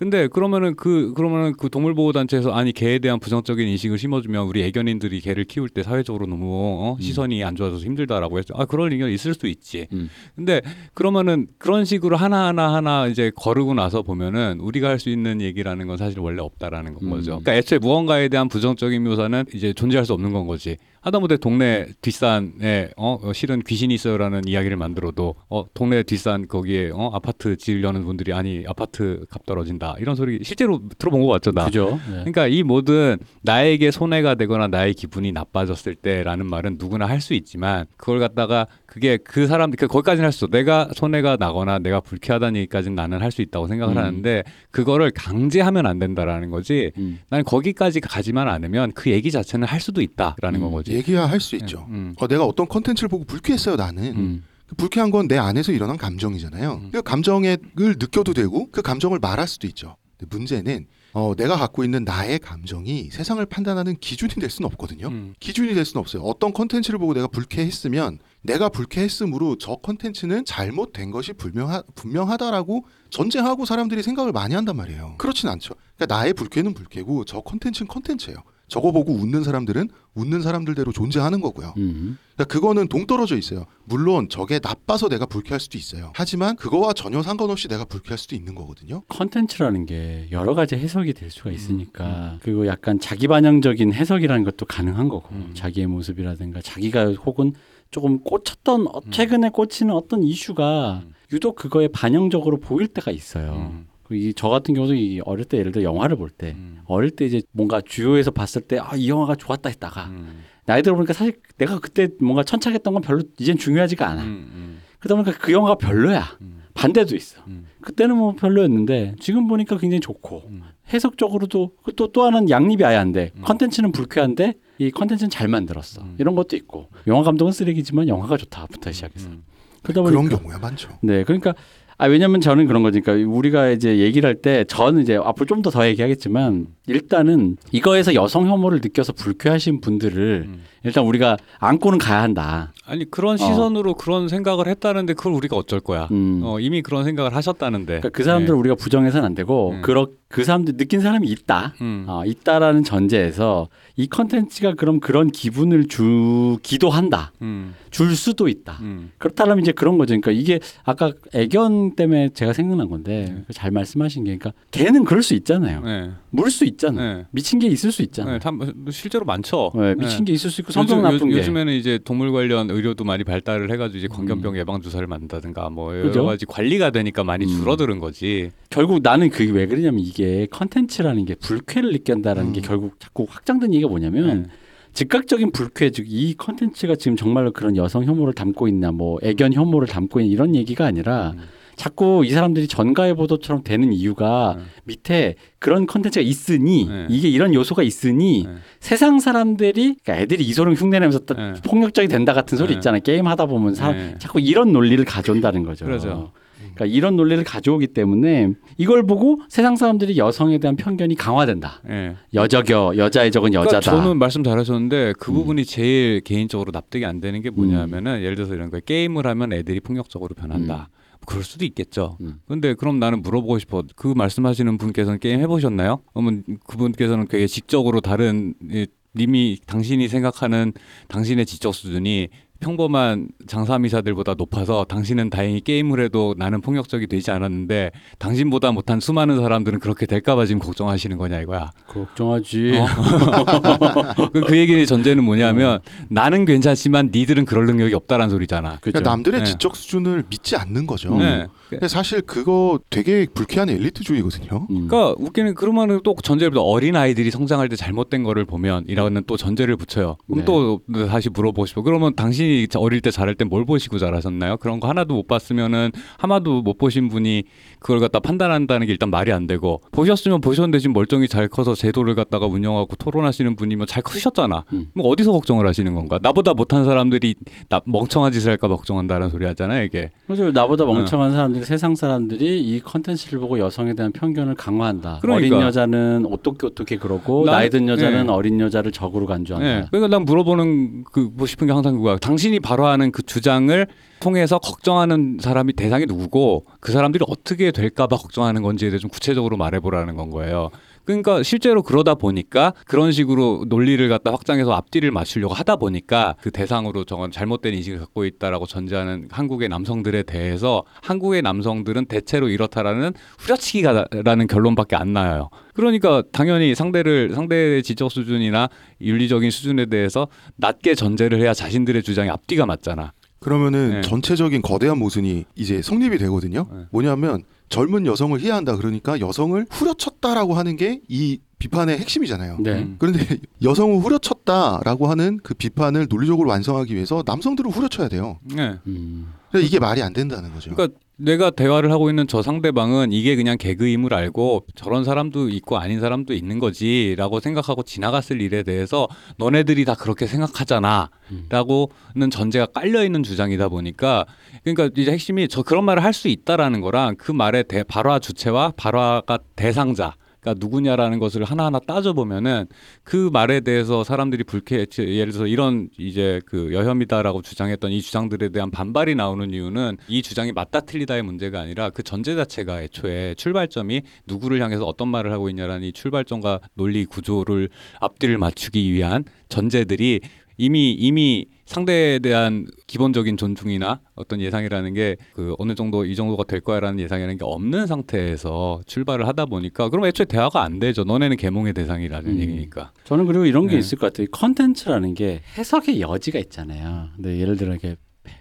S3: 근데 그러면은 그 그러면은 그 동물 보호 단체에서 아니 개에 대한 부정적인 인식을 심어주면 우리 애견인들이 개를 키울 때 사회적으로 너무 어,
S2: 음.
S3: 시선이 안 좋아져서 힘들다라고 했죠. 아 그럴 의견 있을 수 있지.
S2: 음.
S3: 근데 그러면은 그런 식으로 하나 하나 하나 이제 거르고 나서 보면은 우리가 할 수 있는 얘기라는 건 사실 원래 없다라는 건
S2: 음.
S3: 거죠. 그러니까 애초에 무언가에 대한 부정적인 묘사는 이제 존재할 수 없는 건 거지. 하다못해 동네 뒷산에 어 어, 실은 귀신이 있어요라는 이야기를 만들어도 어 동네 뒷산 거기에 어 아파트 지으려는 분들이 아니 아파트 값 떨어진다 이런 소리 실제로 들어본 거 같죠 나.
S2: 그죠. 네.
S3: 그러니까 이 모든 나에게 손해가 되거나 나의 기분이 나빠졌을 때라는 말은 누구나 할 수 있지만 그걸 갖다가 그게 그 사람 그 거기까지는 할 수 있어. 내가 손해가 나거나 내가 불쾌하다는 얘기까지는 나는 할 수 있다고 생각을
S2: 음.
S3: 하는데 그거를 강제하면 안 된다라는 거지.
S2: 음.
S3: 난 거기까지 가지만 않으면 그 얘기 자체는 할 수도 있다라는
S2: 음.
S3: 건 거지.
S1: 얘기야 할 수 있죠.
S3: 음.
S1: 어, 내가 어떤 컨텐츠를 보고 불쾌했어요. 나는
S2: 음.
S1: 그 불쾌한 건 내 안에서 일어난 감정이잖아요.
S3: 음.
S1: 그 감정을 느껴도 되고 그 감정을 말할 수도 있죠. 문제는 어, 내가 갖고 있는 나의 감정이 세상을 판단하는 기준이 될 수는 없거든요.
S3: 음.
S1: 기준이 될 수는 없어요. 어떤 컨텐츠를 보고 내가 불쾌했으면 내가 불쾌했으므로 저 컨텐츠는 잘못된 것이 분명하, 분명하다라고 전제하고 사람들이 생각을 많이 한단 말이에요. 그렇진 않죠. 그러니까 나의 불쾌는 불쾌고 저 컨텐츠는 컨텐츠예요. 저거 보고 웃는 사람들은 웃는 사람들대로 존재하는 거고요.
S2: 음.
S1: 그러니까 그거는 동떨어져 있어요. 물론 저게 나빠서 내가 불쾌할 수도 있어요. 하지만 그거와 전혀 상관없이 내가 불쾌할 수도 있는 거거든요.
S2: 컨텐츠라는 게 여러 가지 해석이 될 수가 있으니까
S3: 음.
S2: 그리고 약간 자기 반영적인 해석이라는 것도 가능한 거고
S3: 음.
S2: 자기의 모습이라든가 자기가 혹은 조금 꽂혔던 어,
S3: 음.
S2: 최근에 꽂히는 어떤 이슈가
S3: 음.
S2: 유독 그거에 반영적으로 보일 때가 있어요.
S3: 음.
S2: 그이저 같은 경우도 이 어릴 때 예를 들어 영화를 볼때
S3: 음.
S2: 어릴 때 이제 뭔가 주요에서 봤을 때 아 이 영화가 좋았다 했다가
S3: 음.
S2: 나이 들어보니까 사실 내가 그때 뭔가 천착했던 건 별로 이젠 중요하지가 않아.
S3: 음.
S2: 그러다 보니까 그 영화가 별로야.
S3: 음.
S2: 반대도 있어.
S3: 음.
S2: 그때는 뭐 별로였는데 지금 보니까 굉장히 좋고
S3: 음.
S2: 해석적으로도 또 또 하나는 양립이 아예 안 돼.
S3: 음.
S2: 컨텐츠는 불쾌한데 이 컨텐츠는 잘 만들었어.
S3: 음.
S2: 이런 것도 있고 영화 감독은 쓰레기지만 영화가 좋다부터 시작해서
S3: 음.
S2: 그러다
S1: 그런
S2: 보니까
S1: 경우야 많죠.
S2: 네 그러니까 아 왜냐면 저는 그런 거니까 우리가 이제 얘기를 할 때 저는 이제 앞으로 좀 더 더 얘기하겠지만 일단은 이거에서 여성 혐오를 느껴서 불쾌하신 분들을
S3: 음.
S2: 일단 우리가 안고는 가야 한다.
S3: 아니 그런 시선으로 그런 생각을 했다는데 그걸 우리가 어쩔 거야.
S2: 음.
S3: 어, 이미 그런 생각을 하셨다는데.
S2: 그러니까 그 사람들을 우리가 부정해서는 안 되고
S3: 음.
S2: 그러, 그 사람들 느낀 사람이 있다.
S3: 음.
S2: 어, 있다라는 전제에서 이 컨텐츠가 그럼 그런 기분을 주기도 한다.
S3: 음.
S2: 줄 수도 있다.
S3: 음.
S2: 그렇다면 이제 그런 거죠. 그러니까 이게 아까 애견 때문에 제가 생각난 건데
S3: 네.
S2: 잘 말씀하신 게 그러니까 개는 그럴 수 있잖아요.
S3: 네.
S2: 물수 있잖아요.
S3: 네.
S2: 미친 게 있을 수 있잖아요.
S3: 네, 다, 실제로 많죠.
S2: 네, 미친 게 있을 수 있고 성격 나쁜
S3: 요,
S2: 게.
S3: 요즘에는 이제 동물 관련 의료도 많이 발달을 해가지고 이제 광견병 예방 주사를 만든다든가 뭐 여러
S2: 그죠?
S3: 가지 관리가 되니까 많이
S2: 음.
S3: 줄어드는 거지.
S2: 결국 나는 그게 왜 그러냐면 이게 컨텐츠라는 게 불쾌를 느낀다라는 게
S3: 음.
S2: 결국 자꾸 확장된 얘기가 뭐냐면
S3: 네.
S2: 즉각적인 불쾌 즉 이 컨텐츠가 지금 정말로 그런 여성 혐오를 담고 있나 뭐 애견 혐오를 담고 있는 이런 얘기가 아니라
S3: 음.
S2: 자꾸 이 사람들이 전가의 보도처럼 되는 이유가
S3: 음.
S2: 밑에 그런 컨텐츠가 있으니
S3: 네.
S2: 이게 이런 요소가 있으니
S3: 네.
S2: 세상 사람들이 그러니까 애들이 이소룡 흉내내면서 또
S3: 네.
S2: 폭력적이 된다 같은 소리
S3: 네.
S2: 있잖아요 게임 하다 보면 사람
S3: 네.
S2: 자꾸 이런 논리를 가져온다는 거죠.
S3: 그러죠.
S2: 그러니까 이런 논리를 가져오기 때문에 이걸 보고 세상 사람들이 여성에 대한 편견이 강화된다.
S3: 예.
S2: 여저겨 여자의 적은
S3: 그러니까
S2: 여자다.
S3: 저는 말씀 잘하셨는데 그
S2: 음.
S3: 부분이 제일 개인적으로 납득이 안 되는 게 뭐냐면은 예를 들어서 이런 거예요. 게임을 하면 애들이 폭력적으로 변한다. 그럴 수도 있겠죠.
S2: 음.
S3: 근데 그럼 나는 물어보고 싶어. 그 말씀하시는 분께서는 게임 해보셨나요? 그러면 그분께서는 되게 지적으로 다른 이, 님이 당신이 생각하는 당신의 지적 수준이 평범한 장사미사들보다 높아서 당신은 다행히 게임을 해도 나는 폭력적이 되지 않았는데 당신보다 못한 수많은 사람들은 그렇게 될까봐 지금 걱정하시는 거냐 이거야.
S2: 걱정하지. *laughs*
S3: 그, 그 얘기의 전제는 뭐냐면 나는 괜찮지만 니들은 그럴 능력이 없다라는 소리잖아.
S2: 그죠.
S1: 그러니까 남들의
S3: 네.
S1: 지적 수준을 믿지 않는 거죠.
S3: 네.
S1: 근데 사실 그거 되게 불쾌한 엘리트주의거든요.
S2: 음.
S3: 그러니까 웃기는 그러면은 또 전제를 또 어린 아이들이 성장할 때 잘못된 거를 보면 이라는 또 전제를 붙여요. 그럼
S2: 네.
S3: 또 다시 물어보고 싶어. 그러면 당신 이 어릴 때 자랄 때 뭘 보시고 자라셨나요? 그런 거 하나도 못 봤으면은 하나도 못 보신 분이 그걸 갖다 판단한다는 게 일단 말이 안 되고 보셨으면 보셨는데 지금 멀쩡히 잘 커서 제도를 갖다가 운영하고 토론하시는 분이면 잘 크셨잖아.
S2: 음.
S3: 뭐 어디서 걱정을 하시는 건가? 나보다 못한 사람들이 나 멍청한 짓을 할까 봐 걱정한다는 소리 하잖아요, 이게.
S2: 그래서 나보다 멍청한 사람들이 세상 사람들이 이 컨텐츠를 보고 여성에 대한 편견을 강화한다.
S3: 그러니까.
S2: 어린 여자는 어떻게 어떻게 그러고
S3: 난-
S2: 나이 든 여자는
S3: 네.
S2: 어린 여자를 적으로
S3: 네.
S2: 간주한다.
S3: 그러니까 난 물어보는 그뭐 싶은 게 항상 그거야. 당신이 발화하는 그 주장을 통해서 걱정하는 사람이 대상이 누구고 그 사람들이 어떻게 될까봐 걱정하는 건지에 대해 좀 구체적으로 말해보라는 건 거예요. 그러니까 실제로 그러다 보니까 그런 식으로 논리를 갖다 확장해서 앞뒤를 맞추려고 하다 보니까 그 대상으로 저건 잘못된 인식을 갖고 있다라고 전제하는 한국의 남성들에 대해서 한국의 남성들은 대체로 이렇다라는 후려치기가라는 결론밖에 안 나요. 그러니까 당연히 상대를 상대의 지적 수준이나 윤리적인 수준에 대해서 낮게 전제를 해야 자신들의 주장이 앞뒤가 맞잖아.
S1: 그러면은
S3: 네.
S1: 전체적인 거대한 모순이 이제 성립이 되거든요.
S3: 네.
S1: 뭐냐면 젊은 여성을 희화한다 그러니까 여성을 후려쳤다라고 하는 게 이 비판의 핵심이잖아요.
S2: 네.
S3: 음.
S1: 그런데 여성을 후려쳤다라고 하는 그 비판을 논리적으로 완성하기 위해서 남성들을 후려쳐야 돼요.
S3: 네.
S2: 음.
S1: 그러니까 이게 말이 안 된다는 거죠.
S3: 그러니까 내가 대화를 하고 있는 저 상대방은 이게 그냥 개그임을 알고 저런 사람도 있고 아닌 사람도 있는 거지라고 생각하고 지나갔을 일에 대해서 너네들이 다 그렇게 생각하잖아라고는 전제가 깔려 있는 주장이다 보니까 그러니까 이제 핵심이 저 그런 말을 할 수 있다라는 거랑 그 말의 대, 발화 주체와 발화가 대상자 가 누구냐라는 것을 하나하나 따져보면은 그 말에 대해서 사람들이 불쾌 예를 들어서 이런 이제 그 여혐이다라고 주장했던 이 주장들에 대한 반발이 나오는 이유는 이 주장이 맞다 틀리다의 문제가 아니라 그 전제 자체가 애초에 출발점이 누구를 향해서 어떤 말을 하고 있냐라는 이 출발점과 논리 구조를 앞뒤를 맞추기 위한 전제들이 이미 이미 상대에 대한 기본적인 존중이나 어떤 예상이라는 게 그 어느 정도 이 정도가 될 거야라는 예상이라는 게 없는 상태에서 출발을 하다 보니까 그럼 애초에 대화가 안 되죠. 너네는 계몽의 대상이라는
S2: 음.
S3: 얘기니까.
S2: 저는 그리고 이런 게
S3: 네.
S2: 있을 것 같아요. 컨텐츠라는 게 해석의 여지가 있잖아요. 근데 예를 들어 이렇게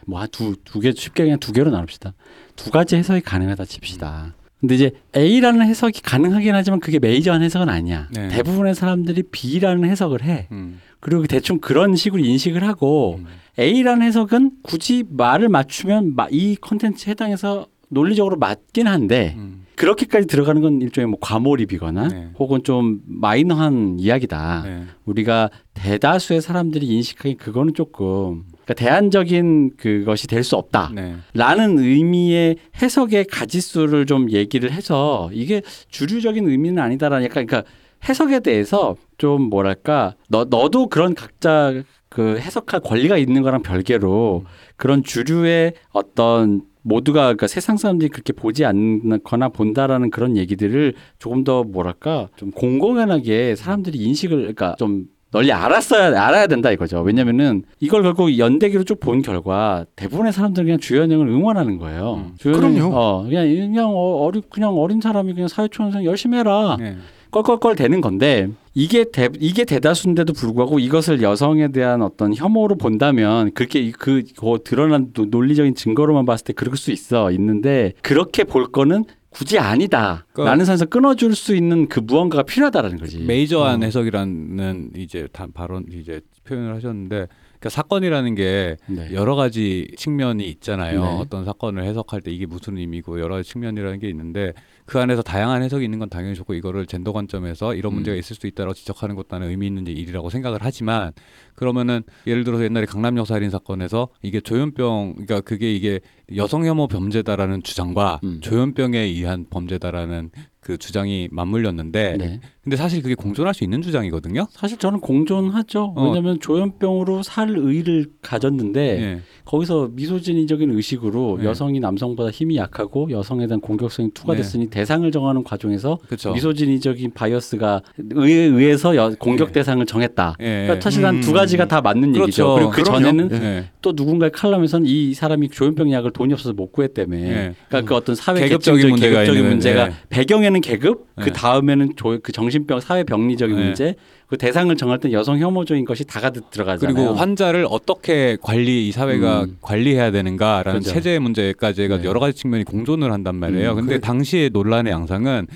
S2: 뭐두두 개 쉽게 그냥 두 개로 나눕시다. 두 가지 해석이 가능하다 칩시다. 근데 이제 A라는 해석이 가능하긴 하지만 그게 메이저한 해석은 아니야.
S3: 네.
S2: 대부분의 사람들이 B라는 해석을 해.
S3: 음.
S2: 그리고 대충 그런 식으로 인식을 하고
S3: 음.
S2: A라는 해석은 굳이 말을 맞추면 마- 이 컨텐츠에 해당해서 논리적으로 맞긴 한데
S3: 음.
S2: 그렇게까지 들어가는 건 일종의 뭐 과몰입이거나
S3: 네.
S2: 혹은 좀 마이너한 이야기다.
S3: 네.
S2: 우리가 대다수의 사람들이 인식하기 그거는 조금 그러니까 대안적인 그것이 될 수 없다.
S3: 네.
S2: 라는 의미의 해석의 가지수를 좀 얘기를 해서 이게 주류적인 의미는 아니다라는 약간 그러니까 해석에 대해서 좀 뭐랄까 너 너도 그런 각자 그 해석할 권리가 있는 거랑 별개로 그런 주류의 어떤 모두가 그러니까 세상 사람들이 그렇게 보지 않거나 본다라는 그런 얘기들을 조금 더 뭐랄까 좀 공공연하게 사람들이 인식을 그러니까 좀 널리 알았어야 알아야 된다 이거죠. 왜냐면은 이걸 결국 연대기로 쭉 본 결과 대부분의 사람들은 그냥 주연영을 응원하는 거예요.
S3: 음.
S2: 주연영,
S1: 그럼요.
S2: 어 그냥 그냥 어, 어리 그냥 어린 사람이 그냥 사회초년생 열심히 해라.
S3: 네.
S2: 껄껄껄 되는 건데 이게 대, 이게 대다수인데도 불구하고 이것을 여성에 대한 어떤 혐오로 본다면 그렇게 그, 그 드러난 노- 논리적인 증거로만 봤을 때 그럴 수 있어 있는데 그렇게 볼 거는 굳이 아니다라는
S3: 그러니까-
S2: 선에서 끊어줄 수 있는 그 무언가가 필요하다라는 거지.
S3: 메이저한
S2: 어.
S3: 해석이라는 이제 다 발언 이제 표현을 하셨는데 그러니까 사건이라는 게
S2: 네.
S3: 여러 가지 측면이 있잖아요.
S2: 네.
S3: 어떤 사건을 해석할 때 이게 무슨 의미고 여러 가지 측면이라는 게 있는데 그 안에서 다양한 해석이 있는 건 당연히 좋고 이거를 젠더 관점에서 이런
S2: 음.
S3: 문제가 있을 수 있다고 지적하는 것도 나는 의미 있는 일이라고 생각을 하지만 그러면은 예를 들어서 옛날에 강남역 살인 사건에서 이게 조현병 그러니까 그게 이게 여성 혐오 범죄다라는 주장과
S2: 음.
S3: 조현병에 의한 범죄다라는 그 주장이 맞물렸는데
S2: 네.
S3: 근데 사실 그게 공존할 수 있는 주장이거든요.
S2: 사실 저는 공존하죠.
S3: 어.
S2: 왜냐하면 조현병으로 살의를 가졌는데
S3: 예.
S2: 거기서 misogyny적인 의식으로
S3: 네.
S2: 여성이 남성보다 힘이 약하고 여성에 대한 공격성이 투과됐으니 대상을 정하는 과정에서
S3: 그렇죠.
S2: misogyny적인 bias가 의해서 여- 공격
S3: 네.
S2: 대상을 정했다.
S3: 예.
S2: 그러니까 사실 한두
S1: 음.
S2: 가지가 다 맞는
S3: 그렇죠.
S2: 얘기죠. 그리고 그. 전에는
S3: 예.
S2: 또 누군가의 칼럼에서는 이 사람이 조현병 약을 돈이 없어서 못 구했다며.
S3: 예.
S2: 그러니까 그 어떤 사회
S3: 계급적인 문제가
S2: 계급적인 문제가
S3: 예.
S2: 배경에는 계급,
S3: 예.
S2: 그 다음에는 조, 그 정신병 사회 병리적인
S3: 예.
S2: 문제, 그 대상을 정할 때 여성 혐오적인 것이 다 가득 들어가잖아요.
S3: 그리고 환자를 어떻게 관리 이 사회가
S2: 음.
S3: 관리해야 되는가라는
S2: 그죠.
S3: 체제 문제까지 해가
S2: 네.
S3: 여러 가지 측면이 공존을 한단 말이에요.
S2: 음,
S3: 근데
S1: 그래.
S3: 당시의 논란의 양상은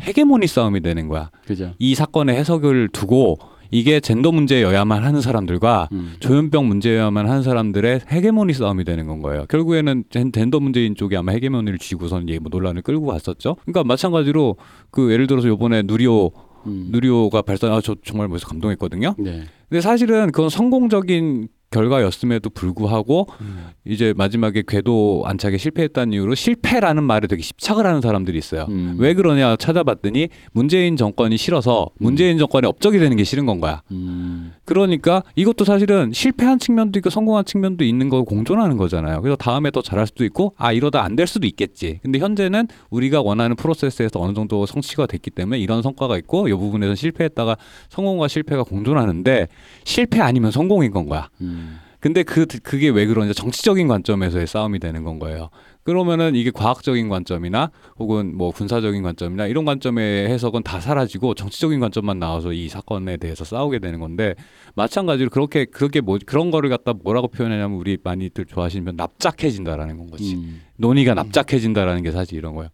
S3: 헤게모니 싸움이 되는 거야.
S2: 그죠.
S3: 이 사건의 해석을 두고 이게 젠더 문제여야만 하는 사람들과
S2: 음.
S3: 조현병 문제여야만 하는 사람들의 헤게모니 싸움이 되는 건 거예요. 결국에는 젠- 젠더 문제인 쪽이 아마 헤게모니를 쥐고선 이뭐 논란을 끌고 갔었죠. 그러니까 마찬가지로 그 예를 들어서 요번에 누리호
S2: 음.
S3: 누리호가 발산 아저 정말 벌써 감동했거든요.
S2: 네.
S3: 근데 사실은 그건 성공적인 결과였음에도 불구하고
S1: 음.
S3: 이제 마지막에 궤도 안착에 실패했다는 이유로 실패라는 말에 되게 집착을 하는 사람들이 있어요.
S2: 음.
S3: 왜 그러냐 찾아봤더니 문재인 정권이 싫어서 문재인 정권의 업적이 되는 게 싫은 건 거야.
S2: 음.
S3: 그러니까 이것도 사실은 실패한 측면도 있고 성공한 측면도 있는 거 공존하는 거잖아요. 그래서 다음에 더 잘할 수도 있고 아 이러다 안 될 수도 있겠지. 근데 현재는 우리가 원하는 프로세스에서 어느 정도 성취가 됐기 때문에 이런 성과가 있고 이 부분에서 실패했다가 성공과 실패가 공존하는데 실패 아니면 성공인 건 거야.
S2: 음.
S3: 근데 그 그게 왜 그러냐 정치적인 관점에서의 싸움이 되는 건 거예요. 그러면은 이게 과학적인 관점이나 혹은 뭐 군사적인 관점이나 이런 관점의 해석은 다 사라지고 정치적인 관점만 나와서 이 사건에 대해서 싸우게 되는 건데 마찬가지로 그렇게 그렇게 뭐 그런 거를 갖다 뭐라고 표현하냐면 우리 많이들 좋아하시는 납작해진다라는 건 거지.
S2: 음.
S3: 논의가 납작해진다라는 게 사실 이런 거예요.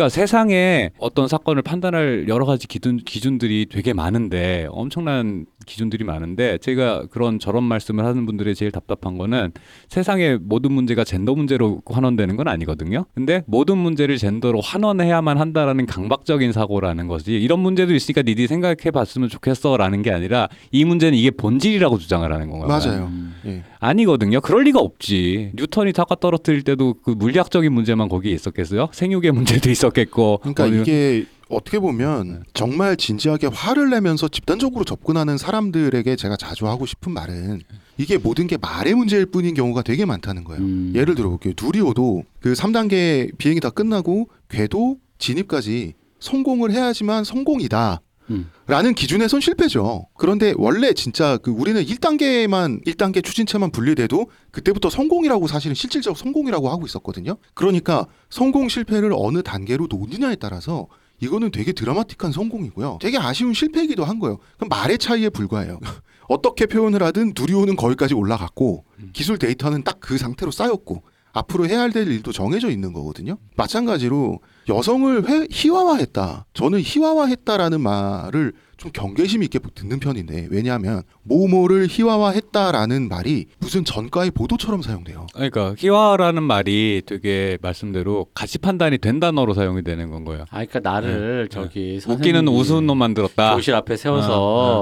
S3: 그러니까 세상에 어떤 사건을 판단할 여러 가지 기준 기준들이 되게 많은데 엄청난 기준들이 많은데 제가 그런 저런 말씀을 하는 분들의 제일 답답한 거는 세상의 모든 문제가 젠더 문제로 환원되는 건 아니거든요. 근데 모든 문제를 젠더로 환원해야만 한다라는 강박적인 사고라는 것이 이런 문제도 있으니까 니들이 생각해 봤으면 좋겠어라는 게 아니라 이 문제는 이게 본질이라고 주장을 하는 건가요?
S1: 맞아요.
S2: 음.
S1: 예.
S3: 아니거든요. 그럴 리가 없지. 뉴턴이 타과 떨어뜨릴 때도 그 물리학적인 문제만 거기에 있었겠어요? 생육의 문제도 있었 겠고.
S1: 그러니까
S3: 어디-
S1: 이게 어떻게
S3: 네.
S1: 보면 정말 진지하게 화를 내면서 집단적으로 접근하는 사람들에게 제가 자주 하고 싶은 말은 이게 모든 게 말의 문제일 뿐인 경우가 되게 많다는 거예요.
S2: 음.
S1: 예를 들어볼게요. 누리호도 그 3단계 비행이 다 끝나고 궤도 진입까지 성공을 해야지만 성공이다.
S2: 음.
S1: 라는 기준에선 실패죠. 그런데 원래 진짜 그 우리는 1단계만 1단계 추진체만 분리돼도 그때부터 성공이라고 사실은 실질적 성공이라고 하고 있었거든요. 그러니까 성공 실패를 어느 단계로 놓느냐에 따라서 이거는 되게 드라마틱한 성공이고요. 되게 아쉬운 실패이기도 한 거예요. 그럼 말의 차이에 불과해요. *laughs* 어떻게 표현을 하든 누리호는 거기까지 올라갔고 기술 데이터는 딱 그 상태로 쌓였고 앞으로 해야 될 일도 정해져 있는 거거든요. 마찬가지로 여성을 회- 희화화했다. 저는 희화화했다라는 말을 좀 경계심 있게 듣는 편인데 왜냐하면 모모를 희화화했다라는 말이 무슨 전과의 보도처럼 사용돼요.
S3: 그러니까 희화라는 말이 되게 말씀대로 가치 판단이 된 단어로 사용이 되는 건 거예요.
S2: 아, 그러니까 나를 저기
S3: 웃기는
S2: 선생님이
S3: 우스운 놈 만들었다.
S2: 교실 앞에 세워서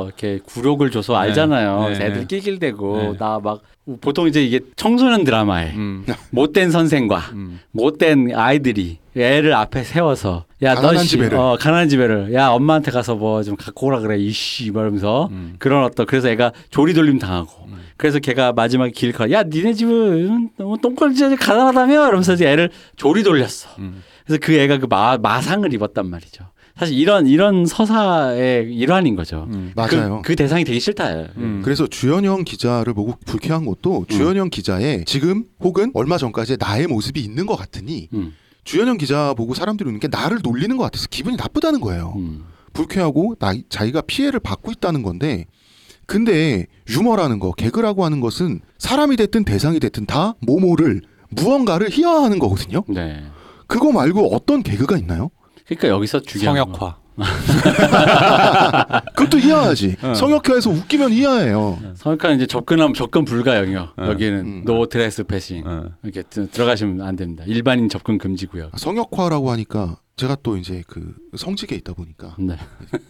S3: 어,
S2: 이렇게 굴욕을 줘서 알잖아요.
S3: 네,
S2: 애들
S3: 네.
S2: 낄낄대고
S3: 네.
S2: 나막 보통 이제 이게 청소년 드라마에
S3: 음,
S2: 못된 선생과
S3: 음.
S2: 못된 아이들이 애를 앞에 세워서 야너
S1: 집애를.
S2: 어 가난한 집애를 야 엄마한테 가서 뭐 좀 갖고 오라 그래 이씨 이러면서
S3: 음.
S2: 그런 어떤 그래서 애가 조리돌림 당하고 그래서 걔가 마지막에 길 가. 야 니네 집은 너무 똥걸지 가난하다며 이러면서 이제 애를 조리 돌렸어.
S3: 음.
S2: 그래서 그 애가 그 마, 마상을 입었단 말이죠. 사실 이런 이런 서사의 일환인 거죠.
S3: 음.
S1: 맞아요.
S2: 그, 그 대상이 되기 싫다.
S3: 음.
S1: 그래서 주현영 기자를 보고 불쾌한 것도 주현영 기자의 지금 혹은 얼마 전까지의 나의 모습이 있는 것 같으니
S2: 음,
S1: 주현영 기자 보고 사람들이 웃는 게 나를 놀리는 것 같아서 기분이 나쁘다는 거예요.
S2: 음.
S1: 불쾌하고 나, 자기가 피해를 받고 있다는 건데 근데 유머라는 거 개그라고 하는 것은 사람이 됐든 대상이 됐든 다 모모를 무언가를 희화화하는 거거든요.
S2: 네.
S1: 그거 말고 어떤 개그가 있나요?
S2: 그러니까 여기서 중요한 거.
S3: 성역화. *laughs*
S1: 그것도 희화하지.
S3: 어.
S1: 성역화해서 웃기면 희화해요.
S2: 성역화는 이제 접근하면 접근 불가 영역이요.
S3: 어.
S2: 여기는
S1: 음.
S2: no trespassing
S3: 어.
S2: 이렇게 드- 들어가시면 안 됩니다. 일반인 접근 금지고요.
S1: 성역화라고 하니까 제가 또 이제 그 성직에 있다 보니까
S2: 네.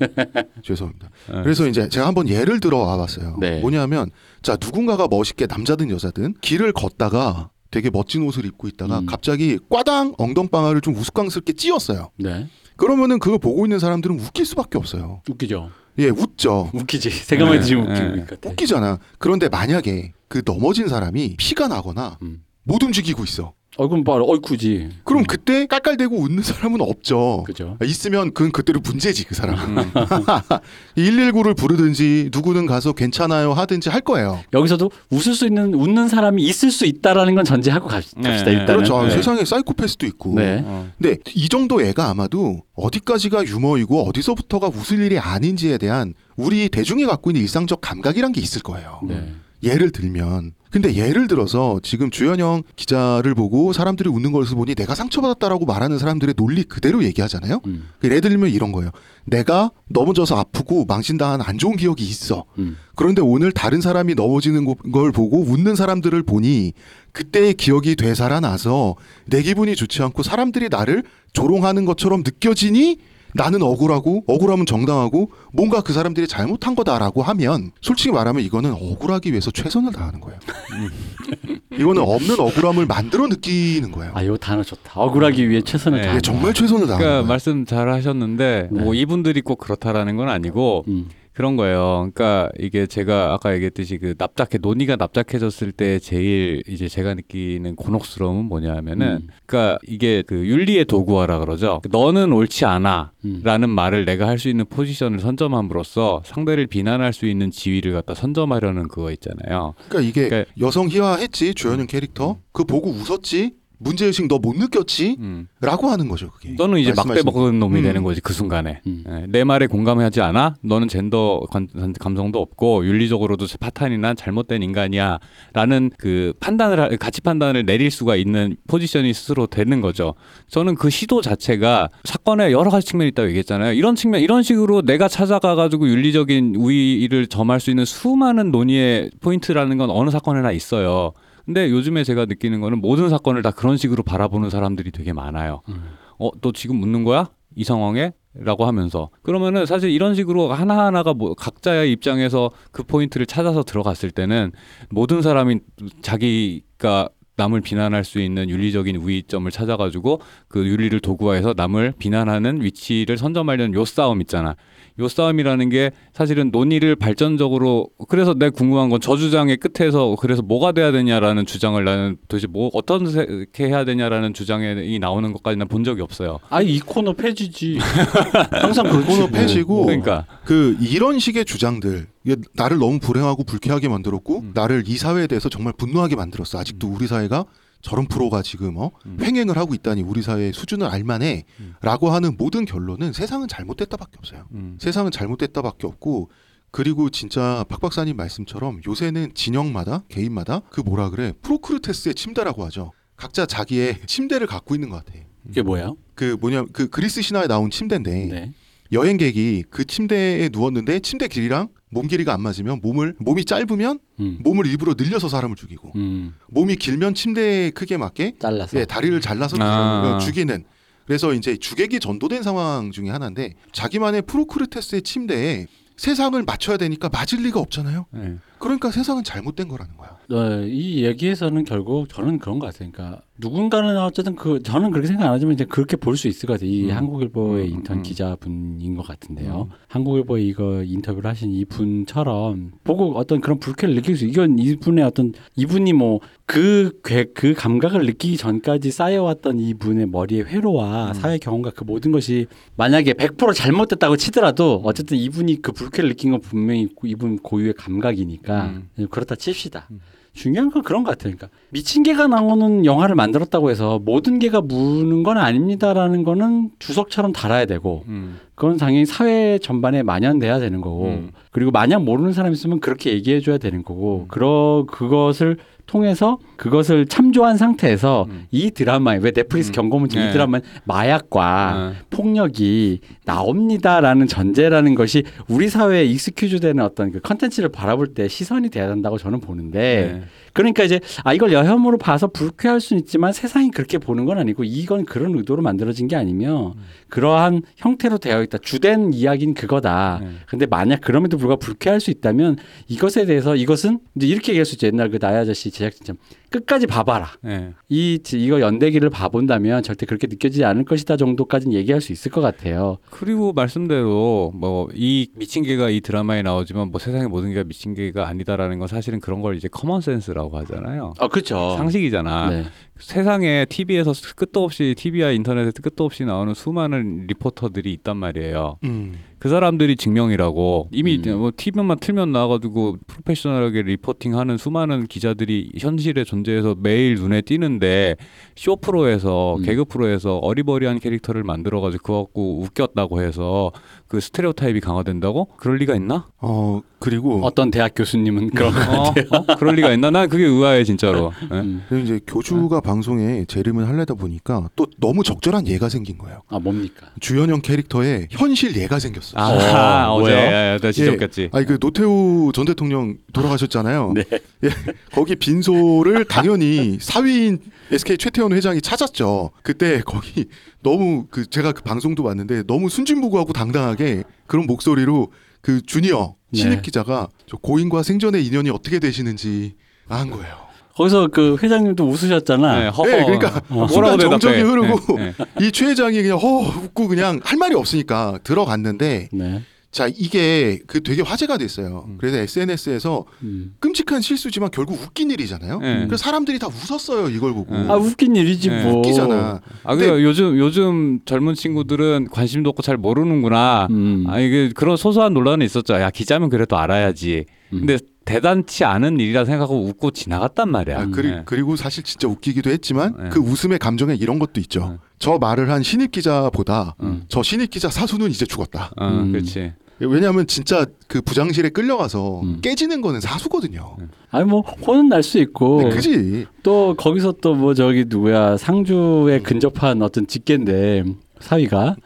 S2: *laughs*
S1: 죄송합니다.
S3: 어.
S1: 그래서 이제 제가 한번 예를 들어 와봤어요.
S2: 네.
S1: 뭐냐면 자 누군가가 멋있게 남자든 여자든 길을 걷다가 되게 멋진 옷을 입고 있다가
S2: 음.
S1: 갑자기 꽈당 엉덩방아를 좀 우스꽝스럽게 찧었어요.
S2: 네.
S1: 그러면은 그걸 보고 있는 사람들은 웃길 수밖에 없어요.
S2: 웃기죠.
S1: 예, 웃죠.
S2: 웃기지. 생각만
S3: 네,
S2: 지금
S3: 네.
S2: 웃기는 것 같아.
S1: 웃기잖아. 그런데 만약에 그 넘어진 사람이 피가 나거나
S2: 음.
S1: 못 움직이고 있어.
S2: 얼굴 봐, 얼굴지.
S1: 그럼 그때 깔깔대고 웃는 사람은 없죠.
S2: 그죠.
S1: 있으면 그건 그때로 문제지 그 사람.
S3: 음. *laughs*
S1: 119를 부르든지 누구는 가서 괜찮아요 하든지 할 거예요.
S2: 여기서도 웃을 수 있는 웃는 사람이 있을 수 있다라는 건 전제하고 갑,
S3: 네,
S2: 갑시다
S3: 네.
S2: 일단은.
S1: 그렇죠.
S2: 네.
S1: 세상에 사이코패스도 있고.
S2: 네.
S3: 어.
S1: 근데 이 정도 애가 아마도 어디까지가 유머이고 어디서부터가 웃을 일이 아닌지에 대한 우리 대중이 갖고 있는 일상적 감각이란 게 있을 거예요.
S2: 네.
S1: 예를 들면 근데 예를 들어서 지금 주현영 기자를 보고 사람들이 웃는 것을 보니 내가 상처받았다라고 말하는 사람들의 논리 그대로 얘기하잖아요.
S2: 음.
S1: 그 예를 들면 이런 거예요. 내가 넘어져서 아프고 망신당한 안 좋은 기억이 있어.
S2: 음.
S1: 그런데 오늘 다른 사람이 넘어지는 거- 걸 보고 웃는 사람들을 보니 그때의 기억이 되살아나서 내 기분이 좋지 않고 사람들이 나를 조롱하는 것처럼 느껴지니 나는 억울하고 억울하면 정당하고 뭔가 그 사람들이 잘못한 거다라고 하면 솔직히 말하면 이거는 억울하기 위해서 최선을 다하는 거예요. *laughs* 이거는 없는 억울함을 만들어 느끼는 거예요.
S2: 아, 이 단어 좋다. 억울하기 위해 최선을
S3: 네.
S1: 이게 정말 최선을 다하는
S3: 그러니까
S1: 거예요.
S3: 말씀 잘 하셨는데
S2: 네.
S3: 뭐 이분들이 꼭 그렇다라는 건 아니고
S2: 음.
S3: 그런 거예요. 그러니까 이게 제가 아까 얘기했듯이 그 납작해 논의가 납작해졌을 때 제일 이제 제가 느끼는 곤혹스러움은 뭐냐면은
S2: 음.
S3: 그러니까 이게 그 윤리의 도구화라 그러죠. 너는 옳지 않아.
S2: 음.
S3: 라는 말을 내가 할 수 있는 포지션을 선점함으로써 상대를 비난할 수 있는 지위를 갖다 선점하려는 그거 있잖아요.
S1: 그러니까 이게
S3: 그러니까-
S1: 여성 희화했지 주현영 캐릭터 그 보고 웃었지 문제 의식 너 못 느꼈지
S3: 음.
S1: 라고 하는 거죠 그게
S3: 너는 이제 막돼먹은 놈이
S1: 음.
S3: 되는 거지 그 순간에
S2: 음.
S3: 예, 내 말에 공감하지 않아? 너는 젠더 관- 감성도 없고 윤리적으로도 파탄이나 잘못된 인간이야라는 그 판단을 하- 가치 판단을 내릴 수가 있는 포지션이 스스로 되는 거죠. 저는 그 시도 자체가 사건에 여러 가지 측면이 있다고 얘기했잖아요. 이런 측면 이런 식으로 내가 찾아가 가지고 윤리적인 우위를 점할 수 있는 수많은 논의의 포인트라는 건 어느 사건에나 있어요. 근데 요즘에 제가 느끼는 거는 모든 사건을 다 그런 식으로 바라보는 사람들이 되게 많아요.
S2: 음.
S3: 어, 너 지금 묻는 거야? 이 상황에? 라고 하면서 그러면은 사실 이런 식으로 하나하나가 뭐 각자의 입장에서 그 포인트를 찾아서 들어갔을 때는 모든 사람이 자기가 남을 비난할 수 있는 윤리적인 우위점을 찾아가지고 그 윤리를 도구화해서 남을 비난하는 위치를 선점하려는 요 싸움 있잖아. 요 싸움이라는 게 사실은 논의를 발전적으로 그래서 내가 궁금한 건 저 주장의 끝에서 그래서 뭐가 돼야 되냐라는 주장을 나는 도대체 뭐 어떻게 해야 되냐라는 주장이 나오는 것까지 난본 적이 없어요.
S2: 아, 이 코너 폐지지. *laughs* 항상 그렇지.
S1: 코너
S2: 뭐.
S1: 폐지고
S3: 그러니까
S1: 그 이런 식의 주장들 이게 나를 너무 불행하고 불쾌하게 만들었고
S3: 음.
S1: 나를 이 사회에 대해서 정말 분노하게 만들었어 아직도 우리 사회가 저런 프로가 지금 어
S3: 음.
S1: 횡행을 하고 있다니 우리 사회의 수준을 알만해
S3: 음.
S1: 라고 하는 모든 결론은 세상은 잘못됐다밖에 없어요
S3: 음.
S1: 세상은 잘못됐다밖에 없고 그리고 진짜 박 박사님 말씀처럼 요새는 진영마다 개인마다 그 뭐라 그래 프로크루테스의 침대라고 하죠 각자 자기의 침대를 갖고 있는 것 같아
S2: 이게 뭐야?
S1: 그 뭐냐 그 그리스 신화에 나온 침대인데
S2: 네.
S1: 여행객이 그 침대에 누웠는데 침대 길이랑 몸 길이가 안 맞으면 몸을 몸이 짧으면
S2: 음.
S1: 몸을 일부러 늘려서 사람을 죽이고
S2: 음.
S1: 몸이 길면 침대 크게 맞게
S2: 잘라서.
S1: 예, 다리를 잘라서
S3: 아.
S1: 죽이는 그래서 이제 주객이 전도된 상황 중에 하나인데 자기만의 프로크루테스의 침대에 세상을 맞춰야 되니까 맞을 리가 없잖아요.
S3: 네.
S1: 그러니까 세상은 잘못된 거라는 거야.
S2: 어, 이 얘기에서는 결국 저는 그런 것 같아요. 그러니까 누군가는 어쨌든 그 저는 그렇게 생각 안 하지만 이제 그렇게 볼 수 있을 것 같아요. 이
S3: 음.
S2: 한국일보의
S3: 음,
S2: 인턴
S3: 음.
S2: 기자분인 것 같은데요.
S3: 음.
S2: 한국일보에 이거 인터뷰를 하신 이분처럼 보고 어떤 그런 불쾌를 느낄 수 이건 이분의 어떤 이분이 뭐 그 그 감각을 느끼기 전까지 쌓여왔던 이분의 머리의 회로와
S3: 음.
S2: 사회 경험과 그 모든 것이 만약에 100% 잘못됐다고 치더라도 어쨌든 이분이 그 불쾌를 느낀 건 분명히 이분 고유의 감각이니까
S3: 음.
S2: 그렇다 칩시다.
S3: 음.
S2: 중요한 건 그런 것 같아요. 그러니까 미친 개가 나오는 영화를 만들었다고 해서 모든 개가 무는 건 아닙니다라는 거는 주석처럼 달아야 되고
S3: 음.
S2: 그건 당연히 사회 전반에 만연돼야 되는 거고
S3: 음.
S2: 그리고 만약 모르는 사람 있으면 그렇게 얘기해 줘야 되는 거고
S3: 음.
S2: 그러 그것을 통해서 그것을 참조한 상태에서
S3: 음.
S2: 이 드라마에 왜 넷플릭스
S3: 음.
S2: 경고문증
S3: 네.
S2: 이 드라마는 마약과
S3: 아.
S2: 폭력이 나옵니다라는 전제라는 것이 우리 사회에 익스큐즈되는 어떤 그 컨텐츠를 바라볼 때 시선이 돼야 된다고 저는 보는데
S3: 네.
S2: 그러니까 이제 아 이걸 여혐으로 봐서 불쾌할 수는 있지만 세상이 그렇게 보는 건 아니고 이건 그런 의도로 만들어진 게 아니며
S3: 음.
S2: 그러한 형태로 되어 있다 주된 이야기는 그거다
S3: 네.
S2: 근데 만약 그럼에도 불구하고 불쾌할 수 있다면 이것에 대해서 이것은 이제 이렇게 얘기할 수 있죠 옛날 그 나야 아저씨 제작진처럼 끝까지 봐봐라.
S3: 예.
S2: 이 이거 연대기를 봐본다면 절대 그렇게 느껴지지 않을 것이다 정도까지는 얘기할 수 있을 것 같아요.
S3: 그리고 말씀대로 뭐 이 미친 개가 이 드라마에 나오지만 뭐 세상의 모든 개가 미친 개가 아니다라는 건 사실은 그런 걸 이제 common sense라고 하잖아요.
S2: 아 그렇죠.
S3: 상식이잖아.
S2: 네.
S3: 세상에 TV에서 끝도 없이 TV와 인터넷에 끝도 없이 나오는 수많은 리포터들이 있단 말이에요.
S1: 음.
S3: 그 사람들이 증명이라고 이미
S2: 음.
S3: 뭐 TV만 틀면 나와가지고 프로페셔널하게 reporting하는 수많은 기자들이 현실에 존재해서 매일 눈에 띄는데 쇼 프로에서
S2: 음.
S3: 개그 프로에서 어리버리한 캐릭터를 만들어가지고 그거 갖고 웃겼다고 해서 그 스테레오 타입이 강화된다고? 그럴 리가 있나?
S1: 어 그리고
S2: 어떤 대학 교수님은 그런 것
S3: 어,
S2: 같아요.
S3: 어? 그럴 리가 있나? 난 그게 의아해 진짜로. 예?
S2: 음.
S1: 그리고 이제 교주가 방송에 재림을 하려다 보니까 또 너무 적절한 예가 생긴 거예요.
S2: 아 뭡니까?
S1: 주연형 캐릭터에 현실 예가 생겼어.
S3: 아,
S2: 어,
S3: 어제? 야, 야, 나 진짜
S1: 예.
S3: 웃겼지.
S1: 아니 그 노태우 전 대통령 돌아가셨잖아요.
S2: 네. *laughs*
S1: 예, 거기 빈소를 당연히 사위인 SK 최태원 회장이 찾았죠. 그때 거기 너무 그 제가 그 방송도 봤는데 너무 순진무구하고 당당하게 그런 목소리로 그 주니어 신입
S2: 네.
S1: 기자가 저 고인과 생전의 인연이 어떻게 되시는지 한 거예요.
S2: 거기서 그 회장님도 웃으셨잖아.
S3: 네, 허허.
S1: 네, 그러니까
S3: 뭐라고
S1: 순간
S3: 대답해?
S1: 정적이 흐르고
S3: 네, 네.
S1: 이최 회장이 그냥 허 웃고 그냥 할 말이 없으니까 들어갔는데
S2: 네.
S1: 자 이게 그 되게 화제가 됐어요.
S3: 음.
S1: 그래서 SNS에서
S2: 음.
S1: 끔찍한 실수지만 결국 웃긴 일이잖아요.
S3: 네.
S1: 그래서 사람들이 다 웃었어요 이걸 보고
S3: 네.
S2: 아 웃긴 일이지
S3: 네.
S2: 뭐.
S1: 웃기잖아.
S3: 아, 그러니까 요즘 요즘 젊은 친구들은 관심도 없고 잘 모르는구나.
S2: 음.
S3: 아 이게 그런 소소한 논란이 있었죠. 야 기자면 그래도 알아야지.
S2: 음.
S3: 근데 대단치 않은 일이라 생각하고 웃고 지나갔단 말이야.
S1: 아, 그리,
S3: 네.
S1: 그리고 사실 진짜 웃기기도 했지만
S3: 네.
S1: 그 웃음의 감정에 이런 것도 있죠.
S3: 네.
S1: 저 말을 한 신입 기자보다
S3: 음.
S1: 저 신입 기자 사수는 이제 죽었다.
S3: 어,
S2: 음.
S3: 그렇지.
S1: 왜냐하면 진짜 그 부장실에 끌려가서
S2: 음.
S1: 깨지는 거는 사수거든요.
S2: 아니 뭐 혼은 날 수 있고
S1: 네, 그지.
S2: 또 거기서 또 뭐 저기 누구야 상주에 근접한 어떤 직계인데 사위가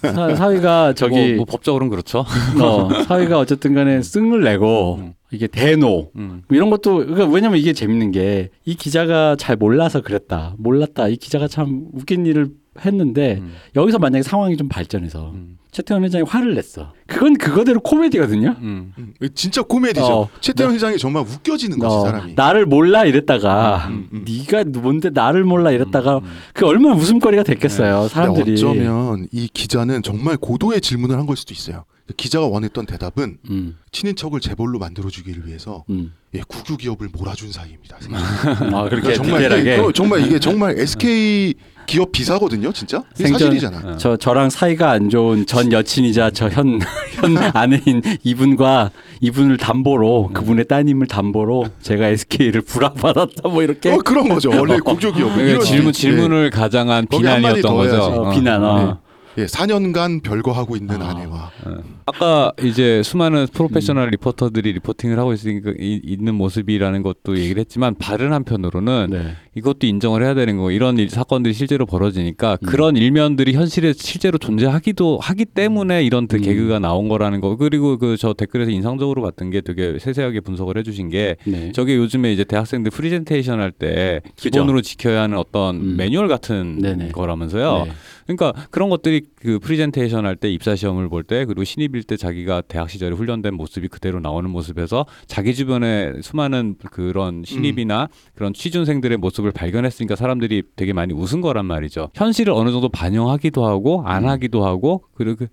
S2: 사, 사위가 저기
S3: 뭐, 뭐 법적으로는 그렇죠. *laughs*
S2: 어, 사위가 어쨌든 간에 승을 내고
S3: 음.
S2: 이게 대노
S3: 음.
S2: 뭐 이런 것도 그러니까 왜냐면 이게 재밌는 게 이 기자가 잘 몰라서 그랬다 몰랐다 이 기자가 참 웃긴 일을 했는데
S3: 음.
S2: 여기서 만약에 상황이 좀 발전해서
S3: 음.
S2: 최태원 회장이 화를 냈어 그건 그거대로 코미디거든요
S3: 음.
S1: 음, 진짜 코미디죠.
S2: 어.
S1: 최태원 회장이 정말 웃겨지는 거지
S2: 어,
S1: 사람이.
S2: 나를 몰라 이랬다가
S1: 음, 음.
S2: 네가 뭔데 나를 몰라 이랬다가
S3: 음.
S2: 그 얼마나 웃음거리가 됐겠어요
S1: 근데
S2: 사람들이
S1: 어쩌면 이 기자는 정말 고도의 질문을 한 걸 수도 있어요. 기자가 원했던 대답은
S2: 음,
S1: 친인척을 재벌로 만들어주기를 위해서
S2: 음.
S1: 예, 국유 기업을 몰아준 사이입니다. *laughs*
S2: 아 그렇게
S1: 그러니까 정말 이게, 어, 정말 이게 정말 SK 기업 비사거든요, 진짜. 이게
S2: 생전-
S1: 사실이잖아.
S3: 어.
S2: 저 저랑 사이가 안 좋은 전 여친이자 저 현 *laughs* 현 아내인 이분과 이분을 담보로 그분의 따님을 담보로 제가 SK를 불하받았다 뭐 이렇게
S1: 어, 그런 거죠. 원래 기업.
S3: 그러니까 질문 질문을 가장한
S1: 거기 한마디
S3: 비난이었던
S1: 더
S3: 거죠.
S1: 해야지.
S2: 어,
S3: 어.
S2: 비난 어.
S1: 네. 예, 4년간 별거하고 있는
S2: 아.
S1: 아내와
S3: 아까 이제 수많은
S2: 음.
S3: 프로페셔널 리포터들이 reporting을 하고 있으니까 이, 있는 모습이라는 것도 얘기를 했지만 다른 한편으로는
S2: 네.
S3: 이것도 인정을 해야 되는 거 이런 일, 사건들이 실제로 벌어지니까
S2: 음.
S3: 그런 일면들이 현실에 실제로 존재하기도 하기 때문에 이런 그
S2: 음.
S3: 개그가 나온 거라는 거 그리고 그 저 댓글에서 인상적으로 봤던 게 되게 세세하게 분석을 해주신 게
S2: 네.
S3: 저게 요즘에 이제 대학생들 프리젠테이션 할 때 기본으로 지켜야 하는 어떤
S2: 음.
S3: 매뉴얼 같은
S2: 네네.
S3: 거라면서요.
S2: 네.
S3: 그러니까 그런 것들이 그 프리젠테이션 할 때 입사 시험을 볼 때 그리고 신입 일때 자기가 대학 시절에 훈련된 모습이 그대로 나오는 모습에서 자기 주변에 수많은 그런 신입이나 그런 취준생들의 모습을 발견했으니까 사람들이 되게 많이 웃은 거란 말이죠. 현실을 어느 정도 반영하기도 하고 안
S2: 음.
S3: 하기도 하고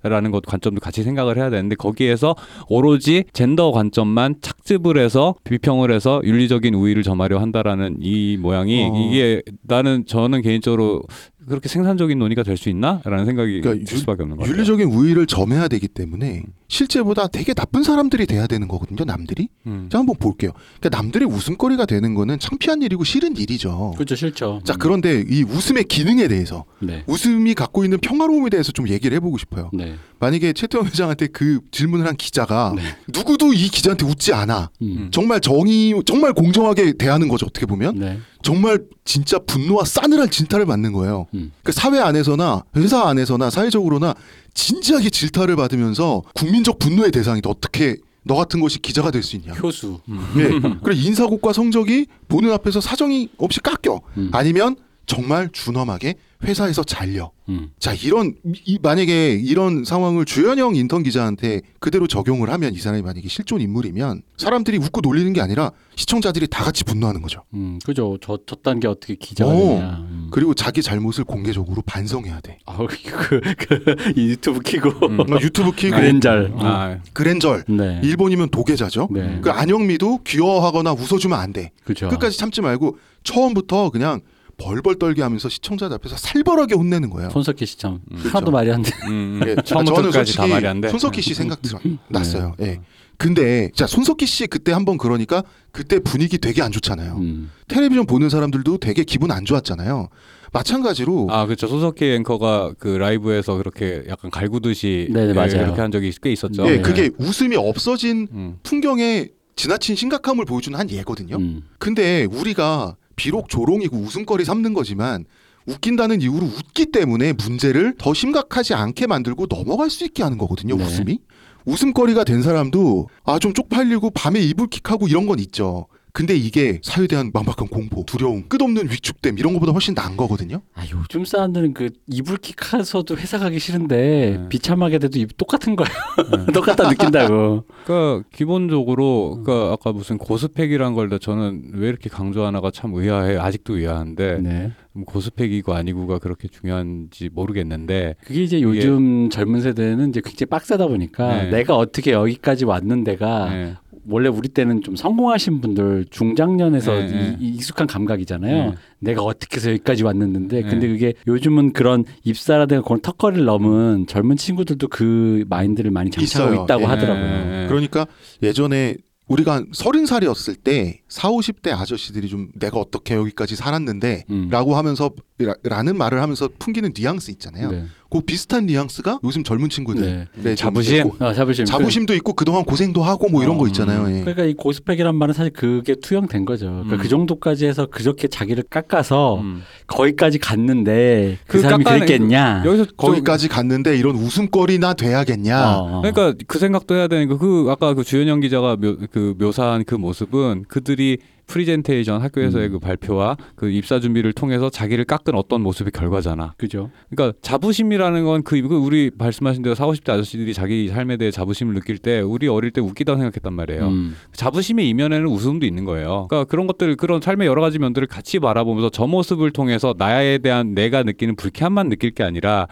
S3: 그라는 것 관점도 같이 생각을 해야 되는데 거기에서 오로지 젠더 관점만 착즙을 해서 비평을 해서 윤리적인 우위를 점하려 한다라는 이 모양이
S1: 어.
S3: 이게 나는 저는 개인적으로 그렇게 생산적인 논의가 될 수 있나라는 생각이
S1: 그러니까
S3: 들 수밖에 없는 것 같아요.
S1: 윤리적인 우위를 점해야 되기 때문에 실제보다 되게 나쁜 사람들이 돼야 되는 거거든요, 남들이.
S3: 음.
S1: 자, 한번 볼게요. 그러니까 남들의 웃음거리가 되는 거는 창피한 일이고 싫은 일이죠.
S2: 그렇죠 싫죠.
S1: 자, 그런데 이 웃음의 기능에 대해서
S2: 네.
S1: 웃음이 갖고 있는 평화로움에 대해서 좀 얘기를 해보고 싶어요.
S2: 네.
S1: 만약에 최태원 회장한테 그 질문을 한 기자가
S2: 네.
S1: 누구도 이 기자한테 웃지 않아.
S2: 음.
S1: 정말 정의, 정말 공정하게 대하는 거죠. 어떻게 보면
S2: 네.
S1: 정말 진짜 분노와 싸늘한 진타를 받는 거예요.
S2: 음.
S1: 그 사회 안에서나 회사 안에서나 사회적으로나 진지하게 질타를 받으면서 국민적 분노의 대상이다. 어떻게 너 같은 것이 기자가 될 수 있냐?
S2: 효수.
S1: 예. 그래 인사고과 성적이 보는 앞에서 사정이 없이 깎여.
S2: 음.
S1: 아니면 정말 준엄하게 회사에서 잘려.
S2: 음.
S1: 자 이런 이, 만약에 이런 상황을 주현영 인턴 기자한테 그대로 적용을 하면 이 사람이 만약에 실존 인물이면 사람들이 웃고 놀리는 게 아니라 시청자들이 다 같이 분노하는 거죠.
S2: 음, 그죠. 저 저딴 게 어떻게 기자가
S1: 오.
S2: 되냐. 음.
S1: 그리고 자기 잘못을 공개적으로 반성해야 돼.
S2: 아, *laughs* 그, 그, 이 유튜브 키고
S3: 음.
S1: 그러니까 유튜브 키고
S2: 그랜절.
S3: 아,
S1: 그랜절
S2: 네.
S1: 일본이면 도계자죠.
S2: 네.
S1: 그 안영미도 귀여워하거나 웃어주면 안 돼.
S2: 그죠.
S1: 끝까지 참지 말고 처음부터 그냥 벌벌 떨게 하면서 시청자들 앞에서 살벌하게 혼내는 거예요.
S2: 손석희 씨 참
S3: 음.
S2: 하나도 말이 안 돼.
S3: 음,
S1: 예,
S3: 처음부터
S1: 저는
S3: 끝까지 다
S1: 솔직히
S3: 말이 안 돼.
S1: 손석희 씨 생각 들 났어요.
S2: 네.
S1: 예. 근데 자 손석희 씨 그때 한번 그러니까 그때 분위기 되게 안 좋잖아요.
S2: 음.
S1: 텔레비전 보는 사람들도 되게 기분 안 좋았잖아요. 마찬가지로
S3: 아 그렇죠 손석희 앵커가 그 라이브에서 그렇게 약간 갈구듯이
S2: 네네,
S3: 예,
S2: 맞아요.
S3: 그렇게 한 적이 꽤 있었죠.
S1: 예,
S2: 네.
S1: 그게 웃음이 없어진
S3: 음.
S1: 풍경에 지나친 심각함을 보여주는 한 예거든요.
S2: 음.
S1: 근데 우리가 비록 조롱이고 웃음거리 삼는 거지만 웃긴다는 이유로 웃기 때문에 문제를 더 심각하지 않게 만들고 넘어갈 수 있게 하는 거거든요.
S2: 네.
S1: 웃음이. 웃음거리가 된 사람도 아 좀 쪽팔리고 밤에 이불킥하고 이런 건 있죠. 근데 이게 사회에 대한 막막한 공포, 두려움, 끝없는 위축됨 이런 것보다 훨씬 나은 거거든요.
S2: 아 요즘 사람들은 그 이불킥 하서도 회사 가기 싫은데
S3: 네.
S2: 비참하게 돼도 입 똑같은 거예요. *laughs* 똑같다 느낀다고.
S3: 그러니까 기본적으로
S2: 음.
S3: 그러니까 아까 무슨 고스펙이란 걸 저는 왜 이렇게 강조하나가 참 의아해 아직도 의아한데
S2: 네.
S3: 음, 고스펙이고 아니고가 그렇게 중요한지 모르겠는데
S2: 그게 이제 요즘 젊은 세대는 이제 굉장히 빡세다 보니까
S3: 네.
S2: 내가 어떻게 여기까지 왔는 데가
S3: 네.
S2: 원래 우리 때는 좀 성공하신 분들 중장년에서
S3: 네, 네.
S2: 이, 이 익숙한 감각이잖아요.
S3: 네.
S2: 내가 어떻게 해서 여기까지 왔는데
S3: 네.
S2: 근데 그게 요즘은 그런 입사라든가 그런 턱걸이를 넘은 젊은 친구들도 그 마인드를 많이 장착하고
S1: 있어요.
S2: 있다고
S1: 예.
S2: 하더라고요.
S3: 네.
S1: 그러니까 예전에 우리가 한 서른 살이었을 때 4, 50대 아저씨들이 좀 내가 어떻게 여기까지 살았는데
S2: 음.
S1: 라고 하면서 라, 라는 말을 하면서 풍기는 뉘앙스 있잖아요.
S2: 네.
S1: 그 비슷한 뉘앙스가 요즘 젊은 친구들
S2: 네.
S3: 자부심?
S2: 아, 자부심.
S1: 자부심도 있고 그동안 고생도 하고 뭐 이런
S2: 어,
S1: 거 있잖아요. 예.
S2: 그러니까 이 고스펙이란 말은 사실 그게 투영된 거죠. 그러니까
S3: 음.
S2: 그 정도까지 해서 그렇게 자기를 깎아서
S3: 음.
S2: 거기까지 갔는데 그,
S3: 그
S2: 사람이
S3: 깎아내-
S2: 그랬겠냐?
S3: 여기서 좀-
S1: 거기까지 갔는데 이런 웃음거리나 돼야겠냐.
S2: 어, 어.
S3: 그러니까 그 생각도 해야 되는 거. 그 아까 그 주현영 기자가 묘, 그 묘사한 그 모습은 그들이 프리젠테이션 학교에서의
S2: 음.
S3: 그 발표와 그 입사 준비를 통해서 자기를 깎은 어떤 모습의 결과잖아.
S2: 그죠.
S3: 그러니까 자부심이라는 건 그 우리 말씀하신 대로 40, 50대 아저씨들이 자기 삶에 대해 자부심을 느낄 때 우리 어릴 때 웃기다고 생각했단 말이에요.
S2: 음.
S3: 자부심의 이면에는 웃음도 있는 거예요. 그러니까 그런 것들 그런 삶의 여러 가지 면들을 같이 바라보면서 저 모습을 통해서 나에 대한 내가 느끼는 불쾌함만 느낄 게 아니라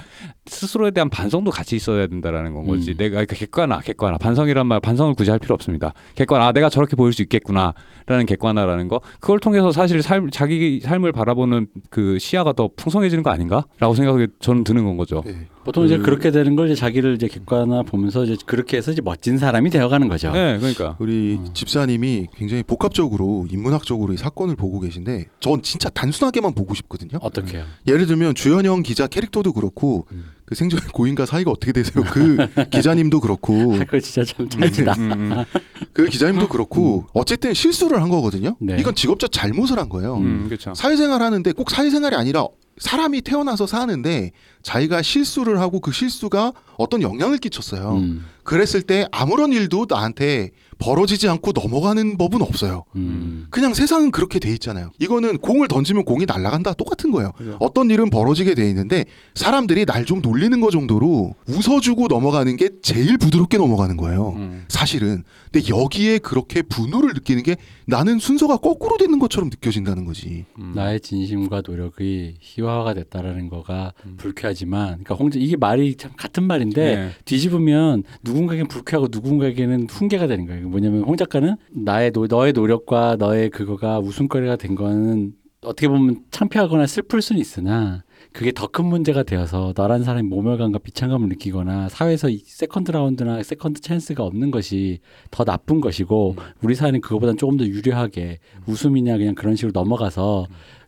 S3: 스스로에 대한 반성도 같이 있어야 된다라는 건 거지.
S2: 음.
S3: 내가 그러니까 객관화, 객관화. 반성이란 말 반성을 굳이 할 필요 없습니다. 객관화. 아, 내가 저렇게 보일 수 있겠구나라는 객관화 라는 거. 그걸 통해서 사실 삶 자기 삶을 바라보는 그 시야가 더 풍성해지는 거 아닌가라고 생각이 저는 드는 건 거죠.
S1: 예.
S2: 보통 이제
S1: 그-
S2: 그렇게 되는 걸 이제 자기를 이제 객관화 보면서 이제 그렇게 해서 이제 멋진 사람이 되어가는 거죠.
S3: 네, 그러니까.
S1: 우리
S2: 음.
S1: 집사님이 굉장히 복합적으로 인문학적으로 이 사건을 보고 계신데 전 진짜 단순하게만 보고 싶거든요.
S2: 어떻게요?
S1: 예를 들면 주현영 기자 캐릭터도 그렇고
S2: 음.
S1: 그 생존 고인과 사이가 어떻게 되세요? 그 *laughs* 기자님도 그렇고
S2: 아, 그거 진짜 참 찰지다.
S3: 음, 음,
S1: 그 기자님도 그렇고 어쨌든 실수를 한 거거든요.
S2: 네.
S1: 이건 직업적 잘못을 한 거예요.
S3: 음, 그렇죠.
S1: 사회생활 하는데 꼭 사회생활이 아니라 사람이 태어나서 사는데 자기가 실수를 하고 그 실수가 어떤 영향을 끼쳤어요.
S2: 음.
S1: 그랬을 때 아무런 일도 나한테 벌어지지 않고 넘어가는 법은 없어요.
S2: 음.
S1: 그냥 세상은 그렇게 돼 있잖아요. 이거는 공을 던지면 공이 날아간다 똑같은 거예요.
S2: 그죠.
S1: 어떤 일은 벌어지게 돼 있는데 사람들이 날 좀 놀리는 거 정도로 웃어주고 넘어가는 게 제일 부드럽게 넘어가는 거예요.
S3: 음.
S1: 사실은. 근데 여기에 그렇게 분노를 느끼는 게 나는 순서가 거꾸로 되는 것처럼 느껴진다는 거지.
S3: 음.
S2: 나의 진심과 노력이 희화화가 됐다라는 거가
S3: 음.
S2: 불쾌하지 만, 그러니까 홍자 이게 말이 참 같은 말인데
S3: 네.
S2: 뒤집으면 누군가에겐 불쾌하고 누군가에게는 훈계가 되는 거예요. 뭐냐면 홍 작가는 나의 노, 너의 노력과 너의 그거가 웃음거리가 된 거는 어떻게 보면 창피하거나 슬플 수는 있으나 그게 더 큰 문제가 되어서 너란 사람이 모멸감과 비참감을 느끼거나 사회에서 이 second round나 second chance가 없는 것이 더 나쁜 것이고 우리 사회는 그거보다는 조금 더 유려하게 웃음이냐 그냥 그런 식으로 넘어가서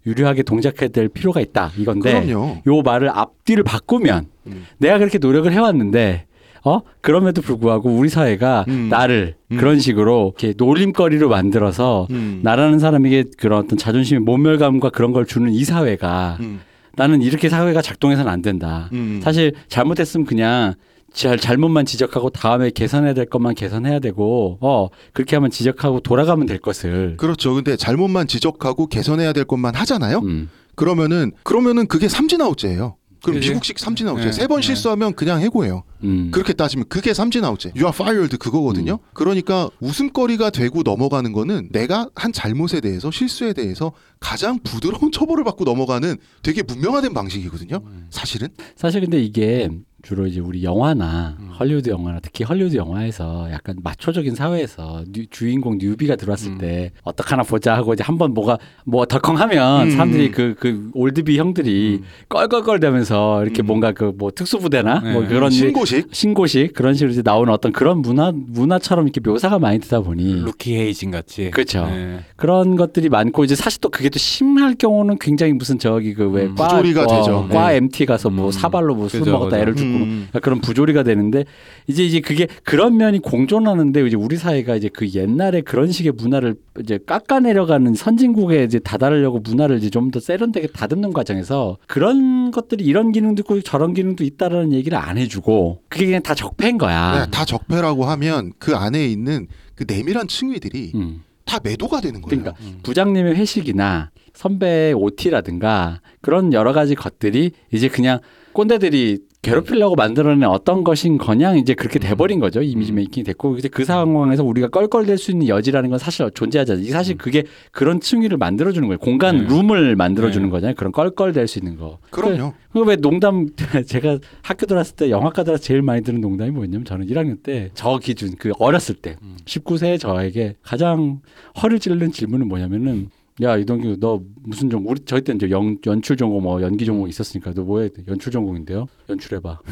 S2: 유려하게 동작해야 될 필요가 있다 이건데
S1: 그럼요.
S2: 요 말을 앞뒤를 바꾸면
S1: 음.
S2: 내가 그렇게 노력을 해왔는데 어 그럼에도 불구하고 우리 사회가
S1: 음.
S2: 나를
S1: 음.
S2: 그런 식으로 이렇게 놀림거리로 만들어서
S1: 음.
S2: 나라는 사람에게 그런 어떤 자존심의 모멸감과 그런 걸 주는 이 사회가
S1: 음.
S2: 나는 이렇게 사회가 작동해서는 안 된다.
S1: 음.
S2: 사실 잘못했으면 그냥 잘 잘못만 지적하고 다음에 개선해야 될 것만 개선해야 되고 어 그렇게 하면 지적하고 돌아가면 될 것을
S1: 그렇죠. 근데 잘못만 지적하고 개선해야 될 것만 하잖아요.
S2: 음,
S1: 그러면은 그러면은 그게 삼진아웃제예요. 그럼
S3: 그지?
S1: 미국식 삼진아웃제
S3: 네,
S1: 세번
S3: 네.
S1: 실수하면 그냥 해고예요.
S2: 음.
S1: 그렇게 따지면 그게 삼진아웃제. You are fired 그거거든요.
S2: 음.
S1: 그러니까 웃음거리가 되고 넘어가는 거는 내가 한 잘못에 대해서 실수에 대해서 가장 부드러운 처벌을 받고 넘어가는 되게 문명화된 방식이거든요.
S2: 음.
S1: 사실은.
S2: 사실 근데 이게 주로 이제 우리 영화나
S3: 음.
S2: 헐리우드 영화나 특히 헐리우드 영화에서 약간 마초적인 사회에서 뉴- 주인공 newbie가 들어왔을
S3: 음.
S2: 때 어떡하나 보자 하고 이제 한번 뭐가 뭐 덜컹하면
S1: 음.
S2: 사람들이 그 그 oldbie 형들이 껄껄껄대면서 이렇게
S1: 음.
S2: 뭔가 그 뭐 특수부대나 뭐
S3: 네.
S2: 그런 일-
S1: 신고식.
S2: 신고식 그런 식으로 이제 나오는 어떤 그런 문화 문화처럼 이렇게 묘사가 많이 되다 보니
S3: rookie hazing 같이.
S2: 그렇죠.
S3: 네.
S2: 그런 것들이 많고 이제 사실 또 그게 또 심할 경우는 굉장히 무슨 저기
S3: 음,
S2: 그왜과
S1: 부조리가 되죠.
S2: 과
S1: 네.
S2: MT 가서 뭐
S3: 음.
S2: 사발로 뭐술
S3: 그죠,
S2: 먹었다. 애를 죽 고뭐
S1: 음.
S2: 그런 부조리가 되는데 이제 이제 그게 그런 면이 공존하는데 이제 우리 사회가 이제 그 옛날에 그런 식의 문화를 이제 깎아내려가는 선진국에 이제 다다르려고 문화를 이제 좀 더 세련되게 다듬는 과정에서 그런 것들이 이런 기능도 있고 저런 기능도 있다라는 얘기를 안 해주고 그게 그냥 다 적폐인 거야.
S1: 네, 다 적폐라고 하면 그 안에 있는 그 내밀한 층위들이
S2: 음.
S1: 다 매도가 되는 거예요.
S2: 그러니까 부장님의 회식이나 선배 OT라든가 그런 여러 가지 것들이 이제 그냥 꼰대들이 괴롭히려고 만들어낸 어떤 것인 거냥 이제 그렇게 돼버린 거죠 이미지 메이킹이 됐고 이제 그 상황에서 우리가 껄껄댈 수 있는 여지라는 건 사실 존재하지 않아요. 사실 그게 그런 층위를 만들어주는 거예요. 공간
S3: 네.
S2: 룸을 만들어주는
S3: 네.
S2: 거잖아요. 그런 껄껄댈 수 있는 거.
S1: 그럼요.
S2: 그왜 농담 *laughs* 제가 학교 들어갔을 때 영화과 들어서 제일 많이 들은 농담이 뭐였냐면 저는 1학년 때 저 기준 그 어렸을 때 19세 저에게 가장 허를 찌르는 질문은 뭐냐면은 야 이동규 너 무슨 전공 우리 저희 때는 이제 연, 연출 전공 뭐 연기 전공 있었으니까 너 뭐해 연출 전공인데요 연출해 봐 *laughs*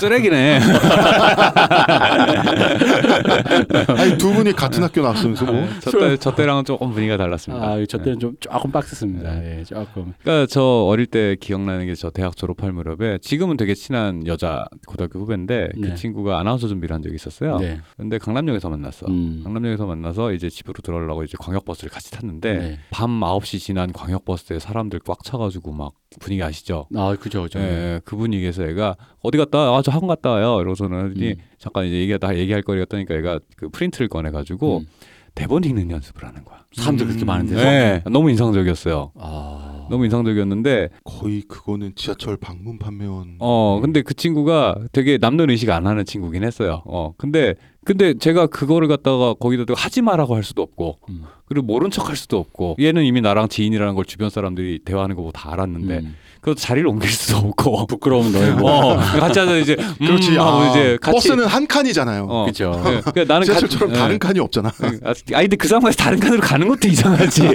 S3: 쓰레기네. *laughs*
S1: 아니 두 분이 같은 학교 나왔으면서 뭐
S3: 저, 때, 저 때랑은 조금 분위기가 달랐습니다.
S2: 아 저 때는 좀 조금 빡셌습니다 예 조금
S3: 그러니까 저 어릴 때 기억나는 게 저 대학 졸업할 무렵에 지금은 되게 친한 여자 고등학교 후배인데
S2: 네.
S3: 그 친구가 아나운서 준비를 한 적이 있었어요.
S2: 네.
S3: 근데 강남역에서 만났어.
S2: 음.
S3: 강남역에서 만나서 이제 집으로 들어가려고 이제 광역버스를 같이 탔는데
S2: 네.
S3: 밤 9시 지난 광역버스에 사람들 꽉 차가지고 막 분위기 아시죠?
S2: 아 그죠 그죠
S3: 예, 예, 그 분위기에서 애가 어디 갔다 와? 아, 저 학원 갔다 와요. 이러고서는
S2: 음.
S3: 잠깐 이제 얘기하다 얘기할 거리가 떠니까 얘가 그 프린트를 꺼내가지고
S2: 음.
S3: 대본 읽는 연습을 하는 거야.
S2: 사람들 그렇게 많은 데서
S3: 네, 너무 인상적이었어요.
S2: 아
S3: 너무 인상적이었는데
S1: 거의 그거는 지하철 방문 판매원.
S3: 어 근데 그 친구가 되게 남는 의식 안 하는 친구긴 했어요. 어 근데 근데 제가 그거를 갖다가 거기다 대고 하지 마라고 할 수도 없고
S2: 음.
S3: 그리고 모른 척 할 수도 없고 얘는 이미 나랑 지인이라는 걸 주변 사람들이 대화하는 거 보고 다 알았는데
S2: 음.
S3: 그것도 자리를 옮길 수도 없고 *laughs*
S2: 부끄러운 너의
S3: 어 같이 하자 이제 *laughs* 음
S1: 그렇지.
S3: 하고
S1: 아,
S3: 이제 같이
S1: 버스는 한 칸이잖아요.
S3: 어
S2: 그죠
S3: 예, 그러니까 나는
S1: 지하철처럼
S3: 가-
S1: 다른
S3: 예.
S1: 칸이 없잖아.
S3: 아, 아니 근데 그 상황에서 다른 칸으로 가는 것도 이상하지. *laughs*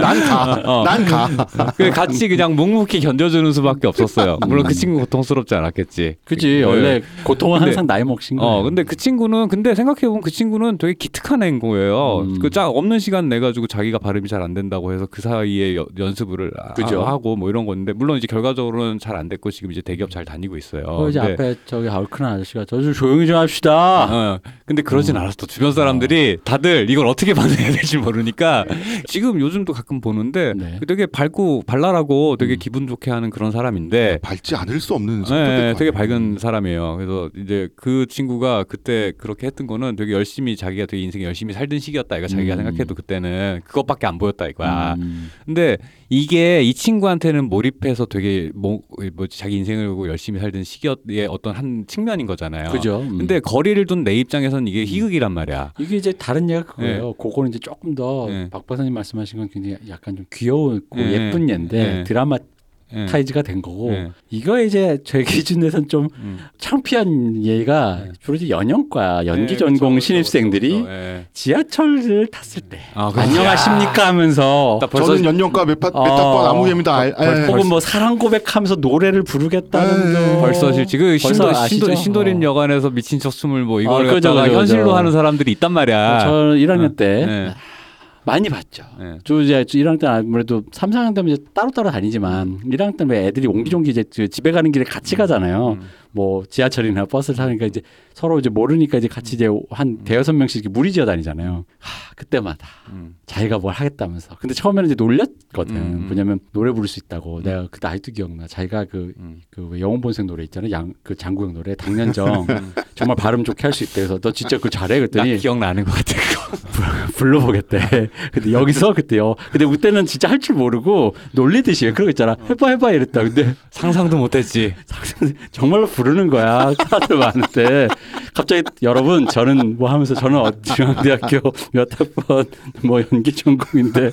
S1: 난 가.
S3: 어.
S1: 난 가.
S3: 그 같이 그냥 묵묵히 견뎌주는 수밖에 없었어요. 물론 그 친구 고통스럽지 않았겠지.
S2: 그지
S3: 네.
S2: 원래 고통은
S3: 근데-
S2: 항상 나이 먹신 거예요
S3: 어, 근데 그 친구는 근데 생각해 보면 그 친구는 되게 기특한 행거예요.
S2: 음.
S3: 그짜 없는 시간 내 가지고 자기가 발음이 잘 안 된다고 해서 그 사이에 여- 연습을 아-. 하고 뭐 이런 건데 물론 이제 결과적으로는 잘 안 됐고 지금 이제 대기업 잘 다니고 있어요.
S2: 어, 이제
S3: 근데,
S2: 앞에 저기 얼큰한 아저씨가 저 좀 조용히 좀 합시다.
S3: 어, 근데 그러진
S2: 음.
S3: 않았어. 또 주변 사람들이 다들 이걸 어떻게 *laughs* 반응해야 될지 모르니까 *laughs* 지금 요즘도 가끔 보는데
S2: 네.
S3: 되게 밝고 발랄하고 되게
S2: 음.
S3: 기분 좋게 하는 그런 사람인데
S1: 밟지 않을 수 없는
S3: 네,
S1: 거
S3: 되게. 밝은 사람이에요. 그래서 이제 그 친구가 그때 그렇게 했던 거는 되게 열심히 자기가 되게 인생 열심히 살던 시기였다. 이거 자기가
S2: 음.
S3: 생각해도 그때는 그것밖에 안 보였다 이거야.
S2: 음.
S3: 근데 이게 이 친구한테는 몰입해서 되게 뭐, 뭐 자기 인생을 열심히 살던 시기의 어떤 한 측면인 거잖아요.
S2: 그죠. 음.
S3: 근데 거리를 둔 내 입장에서는 이게 희극이란 말이야.
S2: 이게 이제 다른 얘기가 그거예요. 그거는 이제 조금 더
S3: 네.
S2: 박 박사님 말씀하신 건 굉장히 약간 좀 귀여우고
S3: 네.
S2: 예쁜 얘인데
S3: 네.
S2: 드라마
S3: 예.
S2: 타이즈가 된 거고
S3: 네.
S2: 이거 이제 제 *laughs* 기준에선 좀
S3: 음.
S2: 창피한 예가
S3: 네.
S2: 주로 이제 연영과 연기
S3: 네,
S2: 전공
S3: 그쵸,
S2: 신입생들이
S3: 그쵸. 예.
S2: 지하철을 탔을 때
S3: 아, 그쵸.
S2: 안녕하십니까 하면서
S1: 저는 연령과 몇, 파, 몇
S2: 어,
S1: 학번
S2: 벌-
S1: 에.
S2: 혹은 뭐 사랑 고백하면서 노래를 부르겠다는
S3: 벌써 실지 그 신도? 신도 신도림
S2: 어.
S3: 여관에서 미친 척 춤을 뭐 이걸
S2: 어, 그죠,
S3: 갖다가 현실로
S2: 그죠.
S3: 하는 사람들이 있단 말이야.
S2: 저 1학년 때
S3: 네.
S2: 많이 봤죠.
S3: 네.
S2: 저 이제 1학년 때 아무래도 3, 4학년 때면 이제 따로따로 다니지만 1학년 때는 왜 애들이 옹기종기 이제 그 집에 가는 길에 같이 가잖아요.
S3: 음.
S2: 뭐 지하철이나 버스를 타니까 이제 서로 이제 모르니까 이제 같이 이제 한 대여섯 명씩 이렇게 무리지어 다니잖아요. 하, 그때마다
S3: 음.
S2: 자기가 뭘 하겠다면서. 근데 처음에는 이제 놀렸거든.
S3: 음, 음.
S2: 왜냐면 노래 부를 수 있다고. 내가 그때 아직도 기억나. 자기가 그
S3: 음.
S2: 그 영혼본색 노래 있잖아요. 양 그 장구영 노래 당년정 *laughs* 정말 발음 좋게 할 수 있대. 그래서 너 진짜 그거 잘해
S3: 나
S2: 그랬더니
S3: 기억나는 것 같아. *laughs*
S2: 불러보겠대. 근데 여기서 그때요. 근데 그때는 진짜 할 줄 모르고 놀리듯이 거 있잖아. 해봐 해봐 이랬다. 근데
S3: 상상도 못했지. *laughs*
S2: 정말로 부르는 거야. 사람들 많은데 갑자기 여러분 저는 뭐 하면서 저는 어- 중앙대학교 몇 학번 뭐 연기 전공인데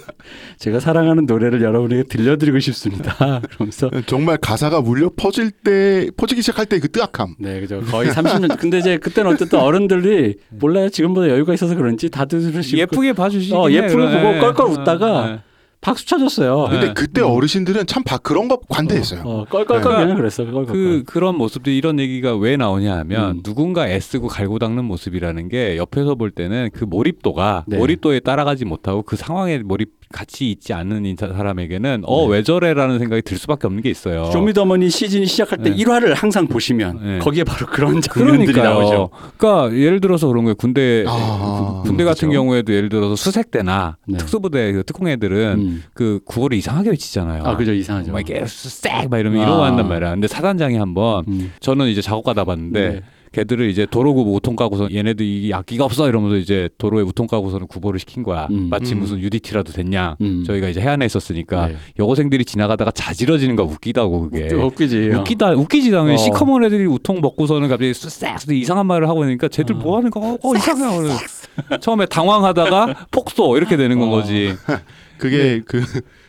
S2: 제가 사랑하는 노래를 여러분에게 들려드리고 싶습니다. 그러면서
S1: 정말 가사가 물려 퍼질 때 퍼지기 시작할 때 그 뜨악함.
S2: 네, 그죠. 거의 30년. 근데 이제 그때는 어쨌든 어른들이 몰라요. 지금보다 여유가 있어서 그런지 다들
S3: 예쁘게 봐주시긴
S2: 어,
S3: 해,
S2: 예쁘게. 보고
S3: 예.
S2: 껄껄
S3: 어,
S2: 웃다가
S3: 예.
S2: 박수 쳐줬어요.
S3: 네.
S1: 근데 그때 어르신들은 참 바, 그런 거 관대했어요.
S2: 어, 껄껄껄
S3: 그러니까
S2: 그냥 그랬어. 껄껄껄.
S3: 그 그런 모습들 이런 얘기가 왜 나오냐 하면
S2: 음.
S3: 누군가 애쓰고 갈고 닦는 모습이라는 게 옆에서 볼 때는 그 몰입도가
S2: 네.
S3: 몰입도에 따라가지 못하고 그 상황에 몰입 같이 있지 않는 사람에게는 어
S2: 네.
S3: 왜 저래라는 생각이 들 수밖에 없는 게 있어요.
S2: 쇼미더머니 시즌이 시작할 때
S3: 네.
S2: 1화를 항상 보시면
S3: 네.
S2: 거기에 바로 그런 장면들이
S3: 그러니까요.
S2: 나오죠.
S3: 그러니까 예를 들어서 그런 거예요. 군대
S1: 아,
S3: 군대 같은
S1: 그렇죠.
S3: 경우에도 예를 들어서 수색대나
S2: 네.
S3: 특수부대 그 특공 애들은
S2: 음.
S3: 그 구호를 이상하게 외치잖아요.
S2: 아, 그죠. 이상하죠.
S3: 막 이렇게 쎄막 이러면
S2: 아.
S3: 이러고 한단 말이야. 근데 사단장이 한번
S2: 음.
S3: 저는 이제 작업 가다 봤는데
S2: 네.
S3: 걔들을 이제 도로구 우통 까고서 얘네들 이 악기가 없어 이러면서 이제 도로에 우통 까고서는 구보를 시킨 거야.
S2: 음.
S3: 마치
S1: 음.
S3: 무슨 UDT라도 됐냐.
S2: 음.
S3: 저희가 이제 해안에 있었으니까
S2: 네.
S3: 여고생들이 지나가다가 자지러지는 거 웃기다고 그게.
S2: 웃기 지.
S3: 웃기다 웃기지 당연히
S2: 어.
S3: 시커먼 애들이 우통 먹고서는 갑자기 쓱 이상한 말을 하고 있으니까 쟤들
S2: 어.
S3: 뭐 하는 거? 어, 이상해. 그래. 처음에 당황하다가 *laughs* 폭소 이렇게 되는 건
S2: 어.
S3: 거지. *laughs*
S1: 그게 그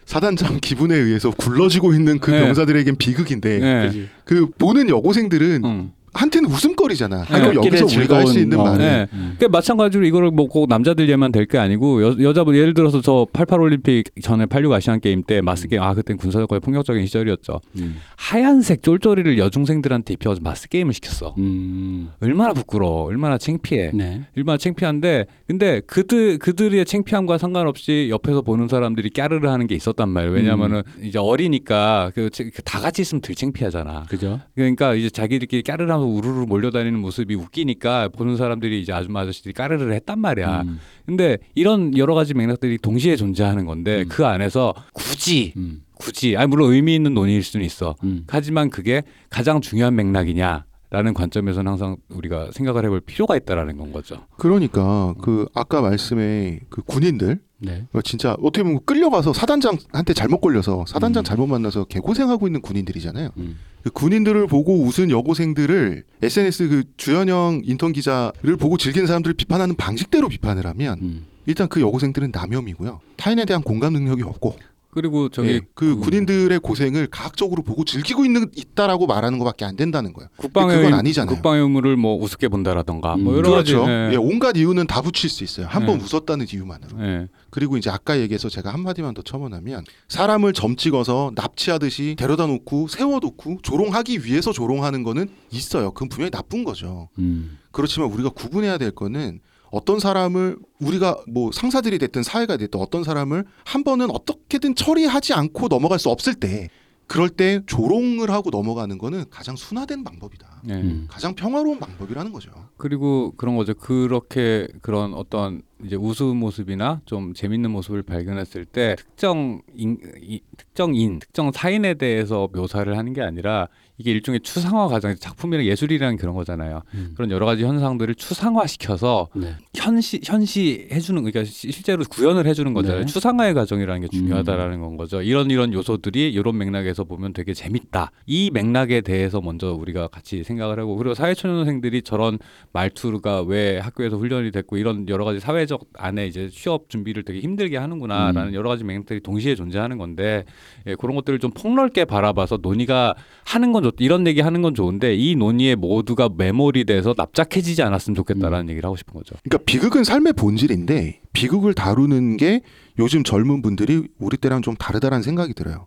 S1: 사단장 기분에 의해서 굴러지고 있는 그
S3: 네.
S1: 병사들에겐 비극인데
S3: 네.
S2: 그
S1: 보는 여고생들은
S3: 응.
S1: 한테는 웃음거리잖아.
S2: 네,
S1: 그럼 여기서 우리가 할 수 있는
S2: 어,
S1: 말은
S3: 네.
S2: 음.
S3: 그러니까 마찬가지로 이거를 뭐 꼭 남자들 얘만 될 게 아니고 여, 여자분 예를 들어서 저 88 올림픽 전에 86 아시안 게임 때 마스 게임 아 그땐 군사적 거의 폭력적인 시절이었죠.
S2: 음.
S3: 하얀색 쫄쫄이를 여중생들한테 입혀서 마스 게임을 시켰어.
S2: 음.
S3: 얼마나 부끄러워, 얼마나 창피해.
S2: 네.
S3: 얼마나 창피한데 근데 그들 그들의 창피함과 상관없이 옆에서 보는 사람들이 까르르 하는 게 있었단 말이에요. 왜냐하면은 이제 어리니까 그 다 같이 있으면 덜 창피하잖아.
S2: 그죠.
S3: 그러니까 이제 자기들끼리 까르르 하면 서 우르르 몰려다니는 모습이 웃기니까 보는 사람들이 이제 아줌마 아저씨들이 까르르를 했단 말이야.
S2: 음.
S3: 근데 이런 여러 가지 맥락들이 동시에 존재하는 건데
S2: 음.
S3: 그 안에서 굳이
S2: 음.
S3: 굳이 아니 물론 의미 있는 논의일 수는 있어.
S2: 음.
S3: 하지만 그게 가장 중요한 맥락이냐 라는 관점에서는 항상 우리가 생각을 해볼 필요가 있다라는 건 거죠.
S1: 그러니까 그 아까 말씀에 그 군인들
S2: 네.
S1: 어, 진짜 어떻게 보면 끌려가서 사단장한테 잘못 걸려서 사단장
S2: 음.
S1: 잘못 만나서 개고생하고 있는 군인들이잖아요.
S2: 음.
S1: 그 군인들을 보고 웃은 여고생들을 SNS 그 주현영 인턴 기자를 보고 즐기는 사람들을 비판하는 방식대로 비판을 하면
S2: 음.
S1: 일단 그 여고생들은 남혐이고요. 타인에 대한 공감 능력이 없고
S3: 그리고 저기
S1: 예, 그 군인들의 고생을 가학적으로 보고 즐기고 있는 있다라고 말하는 것밖에 안 된다는 거예요.
S3: 국방의
S1: 그건
S3: 의-
S1: 아니잖아요.
S3: 국방의 의무를 뭐 우습게 본다라던가 뭐
S2: 음.
S3: 여러
S1: 그렇죠.
S3: 예.
S1: 예, 온갖 이유는 다 붙일 수 있어요. 한번
S3: 네.
S1: 웃었다는 이유만으로.
S3: 예.
S1: 그리고 이제 아까 얘기해서 제가 한 마디만 더 첨언하면 사람을 점 찍어서 납치하듯이 데려다 놓고 세워 놓고 조롱하기 위해서 조롱하는 거는 있어요. 그건 분명히 나쁜 거죠.
S2: 음.
S1: 그렇지만 우리가 구분해야 될 거는 어떤 사람을 우리가 뭐 상사들이 됐든 사회가 됐든 어떤 사람을 한 번은 어떻게든 처리하지 않고 넘어갈 수 없을 때 그럴 때 조롱을 하고 넘어가는 거는 가장 순화된 방법이다.
S3: 예.
S2: 음.
S1: 가장 평화로운 방법이라는 거죠.
S3: 그리고 그런 거죠. 그렇게 그런 어떤 이제 우스운 모습이나 좀 재밌는 모습을 발견했을 때 특정 인, 이, 특정인, 특정 사인에 대해서 묘사를 하는 게 아니라 이게 일종의 추상화 과정, 작품이랑 예술이라는 그런 거잖아요.
S2: 음.
S3: 그런 여러 가지 현상들을 추상화시켜서
S2: 네.
S3: 현시 현시 해주는 그러니까 시- 실제로 구현을 해주는 거잖아요.
S2: 네.
S3: 추상화의 과정이라는 게 중요하다라는 건 거죠. 이런 이런 요소들이 이런 맥락에서 보면 되게 재밌다. 이 맥락에 대해서 먼저 우리가 같이 생각을 하고 그리고 사회초년생들이 저런 말투가 왜 학교에서 훈련이 됐고 이런 여러 가지 사회적 안에 이제 취업 준비를 되게 힘들게 하는구나라는
S2: 음.
S3: 여러 가지 맥락들이 동시에 존재하는 건데 예, 그런 것들을 좀 폭넓게 바라봐서 논의가 하는 건 좋, 이런 얘기 하는 건 좋은데 이 논의에 모두가 메모리 돼서 납작해지지 않았으면 좋겠다라는 얘기를 하고 싶은 거죠.
S1: 그러니까 비극은 삶의 본질인데 비극을 다루는 게 요즘 젊은 분들이 우리 때랑 좀 다르다라는 생각이 들어요.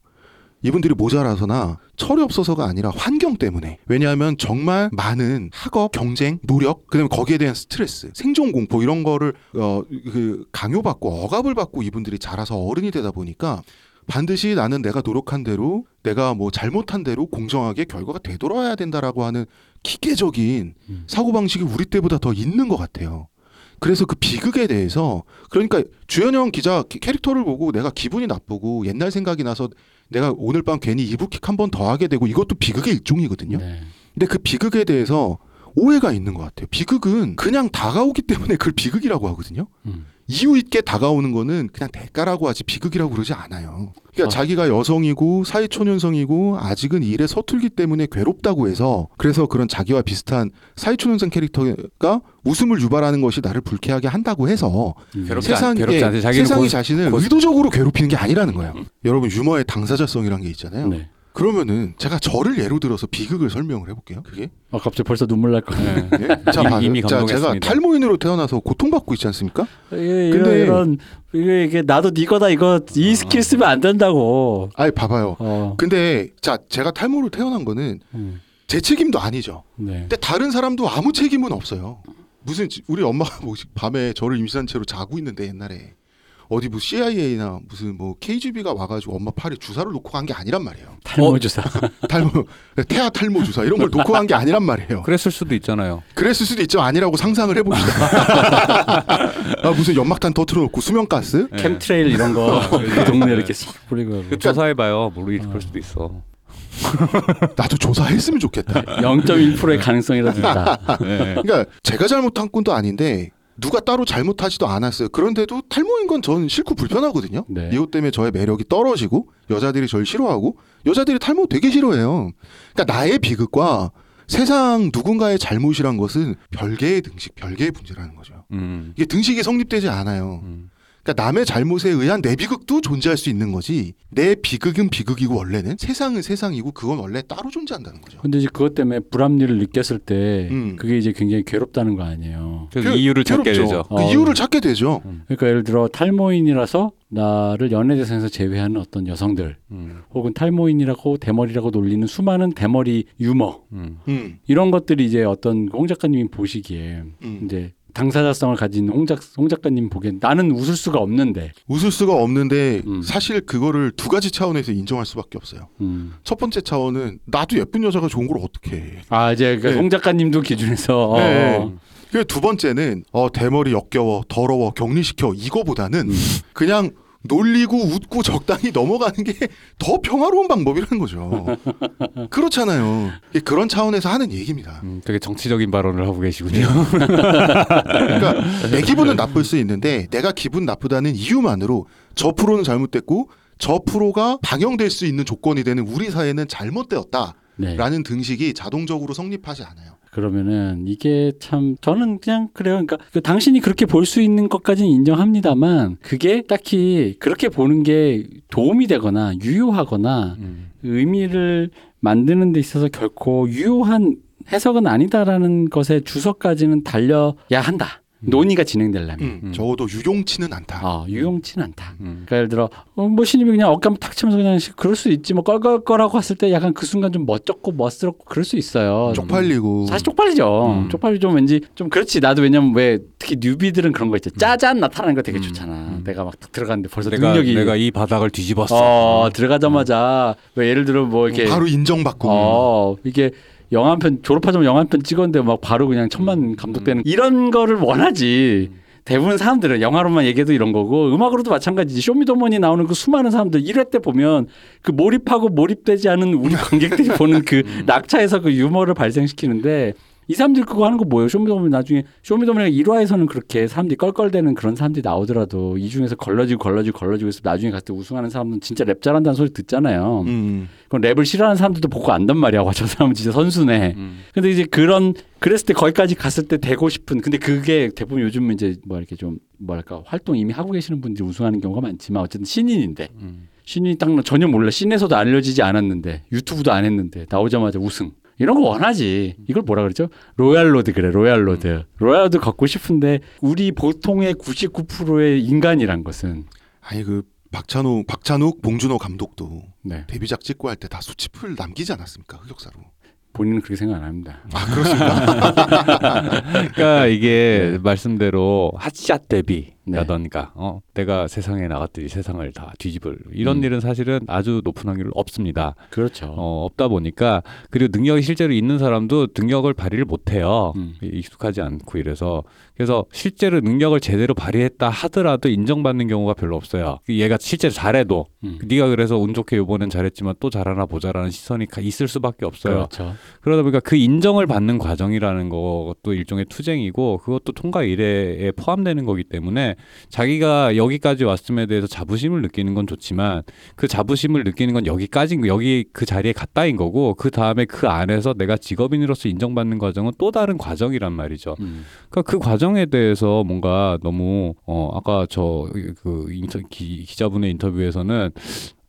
S1: 이분들이 모자라서나 철이 없어서가 아니라 환경 때문에. 왜냐하면 정말 많은 학업, 경쟁, 노력, 그다음에 거기에 대한 스트레스, 생존 공포 이런 거를 어 그 강요받고 억압을 받고 이분들이 자라서 어른이 되다 보니까 반드시 나는 내가 노력한 대로 내가 뭐 잘못한 대로 공정하게 결과가 되돌아야 된다라고 하는 기계적인
S2: 음.
S1: 사고방식이 우리 때보다 더 있는 것 같아요. 그래서 그 비극에 대해서 그러니까 주현영 기자 캐- 캐릭터를 보고 내가 기분이 나쁘고 옛날 생각이 나서 내가 오늘 밤 괜히 이불킥 한 번 더 하게 되고 이것도 비극의 일종이거든요.
S2: 네.
S1: 근데 그 비극에 대해서 오해가 있는 것 같아요. 비극은 그냥 다가오기 때문에 그걸 비극이라고 하거든요.
S2: 음.
S1: 이유 있게 다가오는 거는 그냥 대가라고 하지 비극이라고 그러지 않아요. 그러니까
S2: 아.
S1: 자기가 여성이고 사회초년생이고 아직은 일에 서툴기 때문에 괴롭다고 해서 그래서 그런 자기와 비슷한 사회초년생 캐릭터가 웃음을 유발하는 것이 나를 불쾌하게 한다고 해서
S2: 음.
S1: 세상에
S3: 않- 괴롭지. 자기는
S1: 세상이
S3: 고-
S1: 자신을
S3: 고-
S1: 의도적으로 괴롭히는 게 아니라는 거예요. 여러분 유머의 당사자성이란 게 있잖아요.
S2: 네.
S1: 그러면은 제가 저를 예로 들어서 비극을 설명을 해볼게요. 그게
S2: 아 갑자기 벌써 눈물 날 거.
S3: 네.
S1: 예? 자, *laughs*
S3: 이미-
S1: 봐-
S3: 이미
S1: 자, 제가. 탈모인으로 태어나서 고통받고 있지 않습니까?
S2: 이게
S1: 근데-
S2: 이런, 이게, 이게 나도 네 거다 이거 이 스킬 쓰면 안 된다고.
S1: 아이 봐봐요.
S2: 어.
S1: 근데 자 제가 탈모로 태어난 거는
S2: 음.
S1: 제 책임도 아니죠.
S2: 네.
S1: 근데 다른 사람도 아무 책임은 없어요. 무슨 지- 우리 엄마가 *laughs* 뭐 밤에 저를 임신한 채로 자고 있는데 옛날에 어디 뭐 CIA나 무슨 뭐 KGB가 와가지고 엄마 팔에 주사를 놓고 간 게 아니란 말이에요.
S2: 탈모 주사. *laughs*
S1: 탈모 태아 탈모 주사 이런 걸 놓고 간 게 아니란 말이에요.
S3: 그랬을 수도 있잖아요.
S1: 그랬을 수도 있죠. 아니라고 상상을 해봅시다. *laughs* 아, 무슨 연막탄 터트려놓고 수면가스?
S3: 네.
S2: 캠트레일 이런 거 *laughs* 그 동네 이렇게 싹 뿌리고
S3: 그 조사해봐요. 모르 그럴 수도 있어.
S1: 나도 조사했으면 좋겠다.
S2: 0.1%의 가능성이라도 있다.
S3: 네.
S1: 그러니까 제가 잘못한 건도 아닌데 누가 따로 잘못하지도 않았어요. 그런데도 탈모인 건 저는 싫고 불편하거든요.
S2: 네.
S1: 이것 때문에 저의 매력이 떨어지고 여자들이 저를 싫어하고 여자들이 탈모 되게 싫어해요. 그러니까 나의 비극과 세상 누군가의 잘못이란 것은 별개의 등식, 별개의 문제라는 거죠.
S3: 음.
S1: 이게 등식이 성립되지 않아요.
S3: 음.
S1: 그러니까 남의 잘못에 의한 내 비극도 존재할 수 있는 거지. 내 비극은 비극이고 원래는 세상은 세상이고 그건 원래 따로 존재한다는 거죠.
S2: 근데 이제 그것 때문에 불합리를 느꼈을 때
S1: 음.
S2: 그게 이제 굉장히 괴롭다는 거 아니에요.
S3: 그래서
S1: 그-
S3: 이유를 찾게
S1: 괴롭죠.
S3: 되죠.
S1: 그
S2: 어.
S1: 이유를 찾게 되죠.
S2: 그러니까 예를 들어 탈모인이라서 나를 연애 대상에서 제외하는 어떤 여성들
S3: 음.
S2: 혹은 탈모인이라고 대머리라고 놀리는 수많은 대머리 유머
S3: 음.
S1: 음,
S2: 이런 것들이 이제 어떤 홍 작가님이 보시기에
S1: 음.
S2: 이제 당사자성을 가진 홍, 작, 홍 작가님 보기엔 나는 웃을 수가 없는데
S1: 웃을 수가 없는데
S2: 음.
S1: 사실 그거를 두 가지 차원에서 인정할 수밖에 없어요.
S2: 음.
S1: 첫 번째 차원은 나도 예쁜 여자가 좋은 걸 어떻게 해.
S2: 아 이제 그
S1: 네.
S2: 홍 작가님도 기준에서 어,
S1: 네.
S2: 어.
S1: 그리고 두 번째는 어 대머리 역겨워 더러워 격리시켜 이거보다는
S2: 음.
S1: 그냥 놀리고 웃고 적당히 넘어가는 게 더 평화로운 방법이라는 거죠. *laughs* 그렇잖아요. 그런 차원에서 하는 얘기입니다.
S3: 음, 되게 정치적인 발언을 하고 계시군요.
S1: 그러니까 *laughs* 내 기분은 나쁠 수 있는데 내가 기분 나쁘다는 이유만으로 저 프로는 잘못됐고 저 프로가 방영될 수 있는 조건이 되는 우리 사회는 잘못되었다 라는
S2: 네.
S1: 등식이 자동적으로 성립하지 않아요.
S2: 그러면은 이게 참 저는 그냥 그래요. 그러니까 그 당신이 그렇게 볼 수 있는 것까지는 인정합니다만 그게 딱히 그렇게 보는 게 도움이 되거나 유효하거나
S3: 음.
S2: 의미를 만드는 데 있어서 결코 유효한 해석은 아니다라는 것에 주석까지는 달려야 한다. 논의가 진행되려면.
S1: 음,
S3: 음.
S1: 적어도 유용치는 않다.
S2: 아, 유용치는 않다.
S3: 음.
S2: 그러니까 예를 들어 어, 뭐 신입이 그냥 어깨 탁 치면서 그냥 그럴 수 있지 뭐 껄껄껄하고 했을 때 약간 그 순간 좀 멋쩍고 멋스럽고 그럴 수 있어요.
S1: 쪽팔리고
S2: 사실 쪽팔리죠.
S3: 음.
S2: 쪽팔리 좀 왠지 좀 그렇지. 나도 왜냐면 왜 특히 뉴비들은 그런 거 있죠. 짜잔 나타나는 거 되게
S3: 음.
S2: 좋잖아.
S3: 음.
S2: 내가 막딱 들어갔는데 벌써
S3: 내가
S2: 능력이
S3: 내가 이 바닥을 뒤집었어.
S2: 어 들어가자마자 왜 예를 들어 뭐 이렇게
S1: 바로 인정받고
S2: 어 이게 영화 한 편 졸업하자마자 영화 한 편 찍었는데 막 바로 그냥 천만 감독되는 이런 거를 원하지. 대부분 사람들은 영화로만 얘기해도 이런 거고 음악으로도 마찬가지지. 쇼미더머니 나오는 그 수많은 사람들 1회 때 보면 그 몰입하고 몰입되지 않은 우리 관객들이 *laughs* 보는 그 낙차에서 그 유머를 발생시키는데 이 사람들 그거 하는 거 뭐예요? 쇼미더머니 나중에 쇼미더머니가 1화에서는 그렇게 사람들이 껄껄대는 그런 사람들이 나오더라도 이 중에서 걸러지고 걸러지고 걸러지고 해서 나중에 갔을 때 우승하는 사람은 진짜 랩 잘한다는 소리 듣잖아요.
S1: 음.
S2: 그럼 랩을 싫어하는 사람들도 보고 안단 말이야. 와, 저 사람은 진짜 선수네.
S3: 음.
S2: 근데 이제 그런 그랬을 때 거기까지 갔을 때 되고 싶은 근데 그게 대부분 요즘 이제 뭐 이렇게 좀 뭐랄까 활동 이미 하고 계시는 분들이 우승하는 경우가 많지만 어쨌든 신인인데
S3: 음.
S2: 신인이 딱 전혀 몰라 scene에서도 알려지지 않았는데 유튜브도 안 했는데 나오자마자 우승 이런 거 원하지. 이걸 뭐라 그러죠? royal road 그래 royal road. royal road 갖고 싶은데 우리 보통의 99%의 인간이란 것은?
S1: 아니 그 박찬욱 박찬욱 봉준호 감독도
S2: 네.
S1: 데뷔작 찍고 할 때 다 수치풀 남기지 않았습니까 흑역사로?
S2: 본인은 그렇게 생각 안 합니다.
S1: 아 그렇습니다. *laughs*
S3: 그러니까 이게 말씀대로 핫샷 데뷔 라던가
S2: 네.
S3: 어, 내가 세상에 나갔더니 세상을 다 뒤집을 이런
S2: 음.
S3: 일은 사실은 아주 높은 확률 없습니다.
S2: 그렇죠.
S3: 어, 없다 보니까 그리고 능력이 실제로 있는 사람도 능력을 발휘를 못해요.
S2: 음.
S3: 익숙하지 않고 이래서 그래서 실제로 능력을 제대로 발휘했다 하더라도 인정받는 경우가 별로 없어요. 얘가 실제로 잘해도
S2: 음.
S3: 네가 그래서 운 좋게 이번엔 잘했지만 또 잘하나 보자라는 시선이 가- 있을 수밖에 없어요.
S2: 그렇죠.
S3: 그러다 보니까 그 인정을 받는 과정이라는 것도 일종의 투쟁이고 그것도 통과 일회에 포함되는 거기 때문에 자기가 여기까지 왔음에 대해서 자부심을 느끼는 건 좋지만 그 자부심을 느끼는 건 여기까지인 거 여기 그 자리에 갔다인 거고 그 다음에 그 안에서 내가 직업인으로서 인정받는 과정은 또 다른 과정이란 말이죠.
S2: 음.
S3: 그러니까 그 과정에 대해서 뭔가 너무 어 아까 저그 인터 기, 기자분의 인터뷰에서는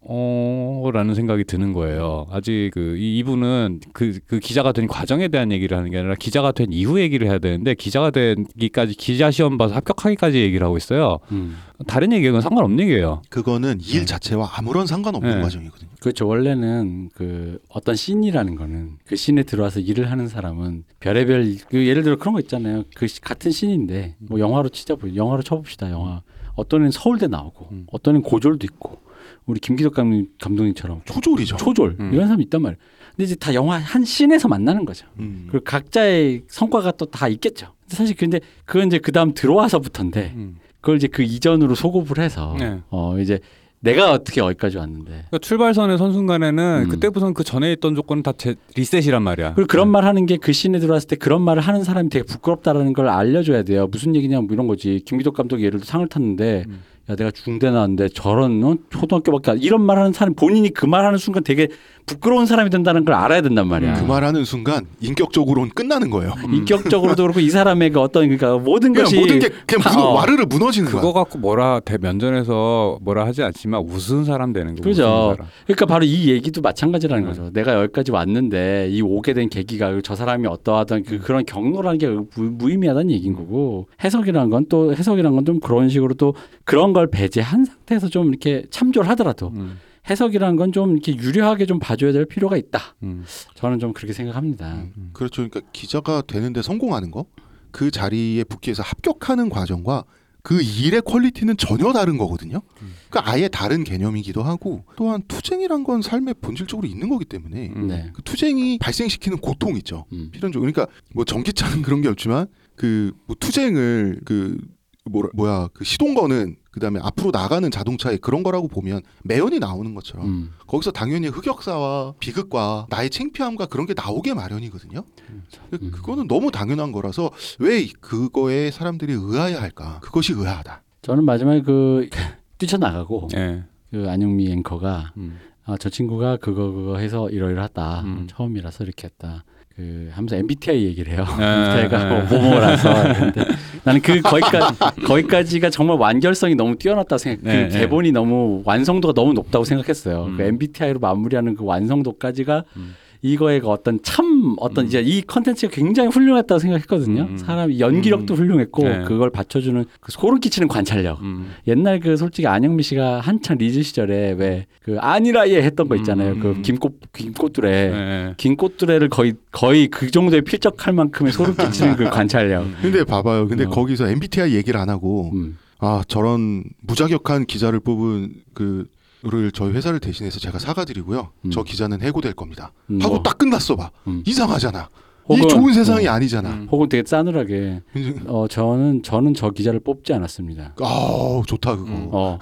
S3: 어 라는 생각이 드는 거예요. 아직 그 이- 이분은 그, 그 기자가 된 과정에 대한 얘기를 하는 게 아니라 기자가 된 이후 얘기를 해야 되는데 기자가 되기까지 기자 시험 봐서 합격하기까지 얘기를 하고 있어요.
S2: 음.
S3: 다른 얘기는 상관없는 얘기예요.
S1: 그거는 일
S3: 네.
S1: 자체와 아무런 상관없는
S3: 네.
S1: 과정이거든요.
S2: 그렇죠. 원래는 그 어떤 씬이라는 거는 그 씬에 들어와서 일을 하는 사람은 별의별 그 예를 들어 그런 거 있잖아요. 그 시- 같은 씬인데 뭐 영화로 치자 보 영화로 쳐봅시다. 영화 어떤 애는 서울대 나오고
S3: 음.
S2: 어떤 애는 고졸도 있고 우리 김기덕 감독님, 감독님처럼
S1: 초졸이죠.
S2: 초졸
S3: 음.
S2: 이런 사람이 있단 말이에요. 근데 이제 다 영화 한 scene에서 만나는 거죠.
S1: 음.
S2: 그리고 각자의 성과가 또 다 있겠죠. 근데 사실 근데 그건 이제 그 다음 들어와서부터인데
S3: 음.
S2: 그걸 이제 그 이전으로 소급을 해서
S3: 네.
S2: 어 이제 내가 어떻게 여기까지 왔는데
S3: 그러니까 출발선에 선 순간에는
S2: 음.
S3: 그때부터는 그 전에 있던 조건은 다 제, 리셋이란 말이야.
S2: 그리고 그런 말 하는 게 그 scene에 들어왔을 때 그런 말을 하는 사람이 되게 부끄럽다라는 걸 알려줘야 돼요. 무슨 얘기냐 뭐 이런 거지. 김기덕 감독이 예를 들어 상을 탔는데
S3: 음.
S2: 야 내가 중대 나왔는데 저런 어? 초등학교밖에 안 이런 말 하는 사람 본인이 그 말 하는 순간 되게 부끄러운 사람이 된다는 걸 알아야 된단 말이야.
S1: 그 말하는 순간 인격적으로는 끝나는 거예요.
S2: 인격적으로도 그렇고 이 사람의 그 어떤 그러니까 모든
S1: 그냥
S2: 것이
S1: 모든 게 그냥 무슨
S2: 어.
S1: 와르르 무너지는
S3: 그거
S1: 거야.
S3: 갖고 뭐라 대 면전에서 뭐라 하지 않지만 웃은 사람 되는 거.
S2: 그죠. 그러니까 바로 이 얘기도 마찬가지라는
S3: 네.
S2: 거죠. 내가 여기까지 왔는데 이 오게 된 계기가 저 사람이 어떠하던 그 그런 경로라는 게 무, 무의미하다는 얘기인 거고 해석이라는 건 또 해석이라는 건 좀 그런 식으로 또 그런 걸 배제한 상태에서 좀 이렇게 참조를 하더라도
S3: 음,
S2: 해석이라는 건 좀 이렇게 유려하게 좀 봐줘야 될 필요가 있다.
S3: 음,
S2: 저는 좀 그렇게 생각합니다.
S3: 음.
S1: 그렇죠. 그러니까 기자가 되는데 성공하는 거, 그 자리에 붙기 위해서 합격하는 과정과 그 일의 퀄리티는 전혀 다른 거거든요. 그러니까 아예 다른 개념이기도 하고 또한 투쟁이란 건 삶에 본질적으로 있는 거기 때문에
S3: 음.
S2: 네.
S1: 그 투쟁이 발생시키는 고통 있죠.
S2: 음.
S1: 필연적. 그러니까 뭐 전기차는 그런 게 없지만 그뭐 투쟁을 그 뭐라 뭐야 그 시동거는 그다음에 앞으로 나가는 자동차에 그런 거라고 보면 매연이 나오는 것처럼
S2: 음.
S1: 거기서 당연히 흑역사와 비극과 나의 창피함과 그런 게 나오게 마련이거든요. 그-
S2: 음.
S1: 그거는 너무 당연한 거라서 왜 그거에 사람들이 의아해 할까? 그것이 의아하다.
S2: 저는 마지막에 그 뛰쳐나가고
S3: 예.
S2: 그 안영미 앵커가
S3: 음.
S2: 아, 저 친구가 그거 그거 해서 이러이러하다
S3: 음.
S2: 처음이라서 이렇게 했다. 그 하면서 MBTI 얘기를 해요.
S3: 네,
S2: MBTI가
S3: 네.
S2: 뭐 뭐뭐라서 근데 나는 그 거기까지 거기까지가 정말 완결성이 너무 뛰어났다 생각.
S3: 네,
S2: 그
S3: 네.
S2: 대본이 너무 완성도가 너무 높다고 생각했어요.
S3: 음.
S2: 그 MBTI로 마무리하는 그 완성도까지가
S3: 음.
S2: 이거의 그 어떤 참 어떤
S3: 음.
S2: 이제 이 컨텐츠가 굉장히 훌륭했다고 생각했거든요.
S3: 음, 음.
S2: 사람 연기력도
S3: 음.
S2: 훌륭했고
S3: 네.
S2: 그걸 받쳐주는 그 소름 끼치는 관찰력.
S3: 음.
S2: 옛날 그 솔직히 안영미 씨가 한창 리즈 시절에 왜 그 아니라 예 했던 거 있잖아요.
S3: 음,
S2: 그
S3: 음.
S2: 김꽃 김꽃두레
S3: 예.
S2: 김꽃두레를 거의 거의 그 정도에 필적할 만큼의 소름 끼치는 그 관찰력.
S1: 근데 봐봐요. 근데
S2: 어.
S1: 거기서 MBTI 얘기를 안 하고
S2: 음.
S1: 아 저런 무자격한 기자를 뽑은 그 를 저희 회사를 대신해서 제가 사과드리고요.
S2: 음.
S1: 저 기자는 해고될 겁니다.
S2: 음,
S1: 하고
S2: 뭐.
S1: 딱 끝났어 봐.
S2: 음.
S1: 이상하잖아.
S2: 혹은-
S1: 이 좋은 세상이
S2: 어.
S1: 아니잖아.
S3: 음.
S2: 혹은 되게 싸늘하게 어 저는 저는 저 기자를 뽑지 않았습니다.
S1: 아 좋다 그거.
S3: 음.
S2: 어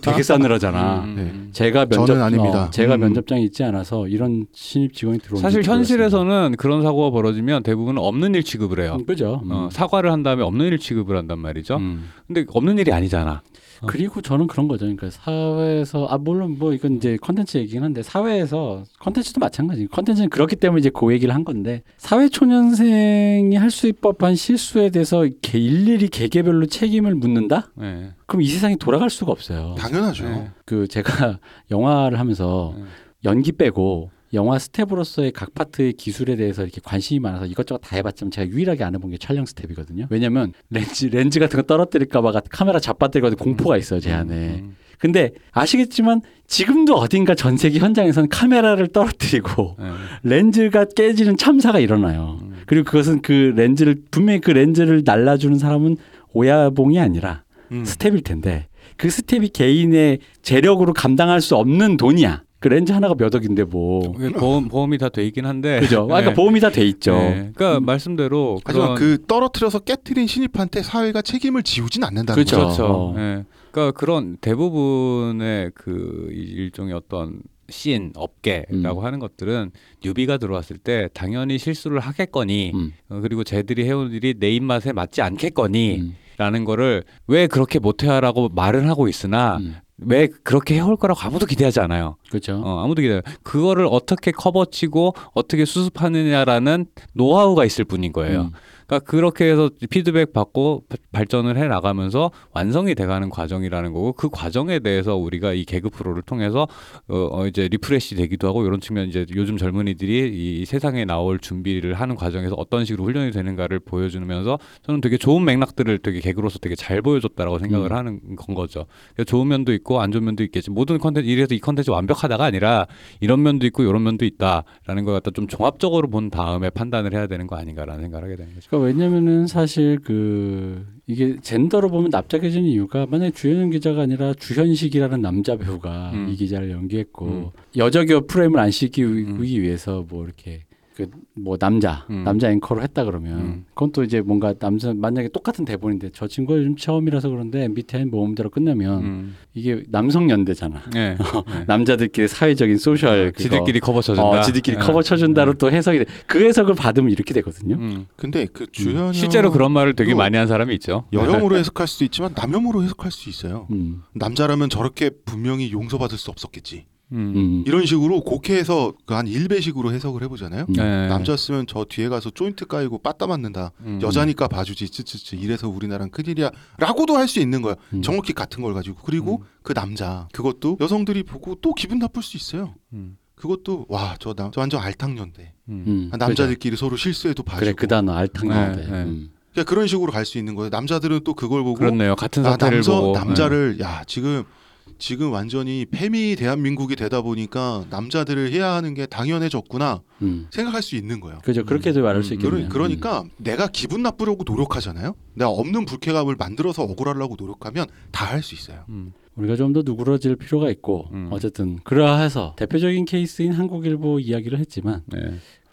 S2: 되게 싸늘하잖아. *laughs*
S3: 음.
S1: 네.
S2: 제가 면접
S1: 저는 아닙니다.
S2: 어, 제가
S1: 음.
S2: 면접장이 있지 않아서 이런 신입 직원이 들어온
S3: 사실
S2: 몰랐습니다.
S3: 현실에서는 그런 사고가 벌어지면 대부분 없는 일 취급을 해요.
S2: 음, 그죠. 음.
S3: 어, 사과를 한 다음에 없는 일 취급을 한단 말이죠.
S2: 음.
S3: 근데 없는 일이 아니잖아. 어.
S2: 그리고 저는 그런 거죠. 그러니까 사회에서 아 물론 뭐 이건 이제 컨텐츠 얘기긴 한데 사회에서 컨텐츠도 마찬가지. 컨텐츠는 그렇기 때문에 이제 그 얘기를 한 건데 사회 초년생이 할 수 있을 법한 실수에 대해서 개- 일일이 개개별로 책임을 묻는다?
S3: 예.
S2: 그럼 이 세상이 돌아갈 수가 없어요.
S1: 당연하죠.
S3: 네.
S2: 그 제가 *laughs* 영화를 하면서
S3: 네.
S2: 연기 빼고 영화 스텝으로서의 각 파트의 기술에 대해서 이렇게 관심이 많아서 이것저것 다 해봤지만 제가 유일하게 안 해본 게 촬영 스텝이거든요. 왜냐면 렌즈 렌즈 같은 거 떨어뜨릴까봐 카메라 자빠뜨리거든 공포가 있어요 제 안에.
S3: 음.
S2: 근데 아시겠지만 지금도 어딘가 전 세계 현장에서는 카메라를 떨어뜨리고
S3: 네.
S2: 렌즈가 깨지는 참사가 일어나요.
S3: 음.
S2: 그리고 그것은 그 렌즈를 분명히 그 렌즈를 날라주는 사람은 오야봉이 아니라
S1: 음.
S2: 스텝일 텐데 그 스텝이 개인의 재력으로 감당할 수 없는 돈이야. 그 렌즈 하나가 몇 억인데 뭐.
S3: 그게 보험 보험이 다 돼 있긴 한데.
S2: 그죠? 그러니까
S3: 네.
S2: 보험이 다 돼 있죠.
S3: 네. 그러니까
S2: 음.
S3: 말씀대로
S1: 하지만
S3: 그런
S1: 그 떨어뜨려서 깨트린 신입한테 사회가 책임을 지우진 않는다는
S2: 그렇죠.
S1: 거죠.
S3: 그렇죠.
S2: 어.
S3: 예. 그러니까 그런 대부분의 그 일종의 어떤 씬 업계라고
S2: 음.
S3: 하는 것들은 newbie가 들어왔을 때 당연히 실수를 하겠거니
S2: 음,
S3: 어, 그리고 쟤들이 해온 일이 내 입맛에 맞지 않겠거니
S2: 음,
S3: 라는 거를 왜 그렇게 못해라고 말은 하고 있으나
S2: 음.
S3: 왜 그렇게 해올 거라고 아무도 기대하지 않아요.
S2: 그렇죠.
S3: 어, 아무도 기대. 그거를 어떻게 커버치고 어떻게 수습하느냐라는 노하우가 있을 뿐인 거예요.
S2: 음.
S3: 그러니까 그렇게 해서 피드백 받고 바- 발전을 해 나가면서 완성이 돼가는 과정이라는 거고 그 과정에 대해서 우리가 이 개그 프로를 통해서 어, 어, 이제 refresh 되기도 하고 이런 측면 이제 요즘 젊은이들이 이 세상에 나올 준비를 하는 과정에서 어떤 식으로 훈련이 되는가를 보여주면서 저는 되게 좋은 맥락들을 되게 개그로서 되게 잘 보여줬다라고 생각을
S2: 음.
S3: 하는 건 거죠. 그러니까 좋은 면도 있고 안 좋은 면도 있겠지. 모든 컨텐츠 이래서 이 컨텐츠 완벽하다가 아니라 이런 면도 있고 이런 면도 있다라는 걸 갖다 좀 종합적으로 본 다음에 판단을 해야 되는 거 아닌가라는 생각을 하게 되는 거죠.
S2: 왜냐면은 사실 그 이게 젠더로 보면 납작해지는 이유가 만약에 주현영 기자가 아니라 주현식이라는 남자 배우가
S3: 음.
S2: 이 기자를 연기했고
S3: 음.
S2: 여적여 프레임을 안 씌기
S3: 음.
S2: 위해서 뭐 이렇게 그 뭐 남자
S3: 음.
S2: 남자 앵커로 했다 그러면
S3: 음.
S2: 그건 또 이제 뭔가 남자 만약에 똑같은 대본인데 저 친구가 요즘 처음이라서 그런데 MBTI 모음대로 끝나면
S3: 음.
S2: 이게 남성 연대잖아.
S3: 네. *laughs*
S2: 남자들끼리 사회적인 social 그거.
S3: 지들끼리 커버 쳐준다.
S2: 어, 지들끼리
S3: 네.
S2: 커버 쳐준다로 또 해석이 돼. 그 해석을 받으면 이렇게 되거든요.
S3: 음.
S1: 근데 그 주현영
S3: 실제로 그런 말을 되게
S1: 또
S3: 많이 한 사람이 있죠.
S1: 여혐으로 해석할 수도 있지만 남혐으로 해석할 수 있어요.
S2: 음.
S1: 남자라면 저렇게 분명히 용서받을 수 없었겠지.
S3: 음.
S2: 음.
S1: 이런 식으로 곡해해서 그한 일배식으로 해석을 해보잖아요.
S2: 음.
S3: 네.
S1: 남자였으면 저 뒤에 가서 조인트 까이고 빠따 맞는다.
S3: 음.
S1: 여자니까 봐주지 츠츠츠 이래서 우리나라는 큰일이야 라고도 할 수 있는 거야
S2: 음.
S1: 정확히 같은 걸 가지고 그리고 그 남자 그것도 여성들이 보고 또 기분 나쁠 수 있어요
S3: 음.
S1: 그것도 와저 저 완전 알탕년대
S3: 음.
S2: 음.
S1: 아, 남자들끼리 서로 실수해도 봐주고
S2: 그래 그 단어 알탕연대.
S3: 네, 네.
S2: 음.
S1: 그러니까 그런 식으로 갈 수 있는 거예요 남자들은 또 그걸 보고
S3: 그렇네요. 같은
S1: 아,
S3: 사태를
S1: 남자,
S3: 보고
S1: 남자를 야 지금 지금 완전히 페미 대한민국이 되다 보니까 남자들을 해야 하는 게 당연해졌구나
S2: 음.
S1: 생각할 수 있는 거예요
S2: 그죠 그렇게도 말할 수
S3: 음.
S2: 있겠네요.
S1: 그러, 니까 내가 기분 나쁘려고 노력하잖아요. 내가 없는 불쾌감을 만들어서 억울하려고 노력하면 다 할 수 있어요.
S3: 음.
S2: 우리가 좀 더 누그러질 필요가 있고
S3: 음.
S2: 어쨌든 그러해서 대표적인 케이스인 한국일보 이야기를 했지만
S3: 네.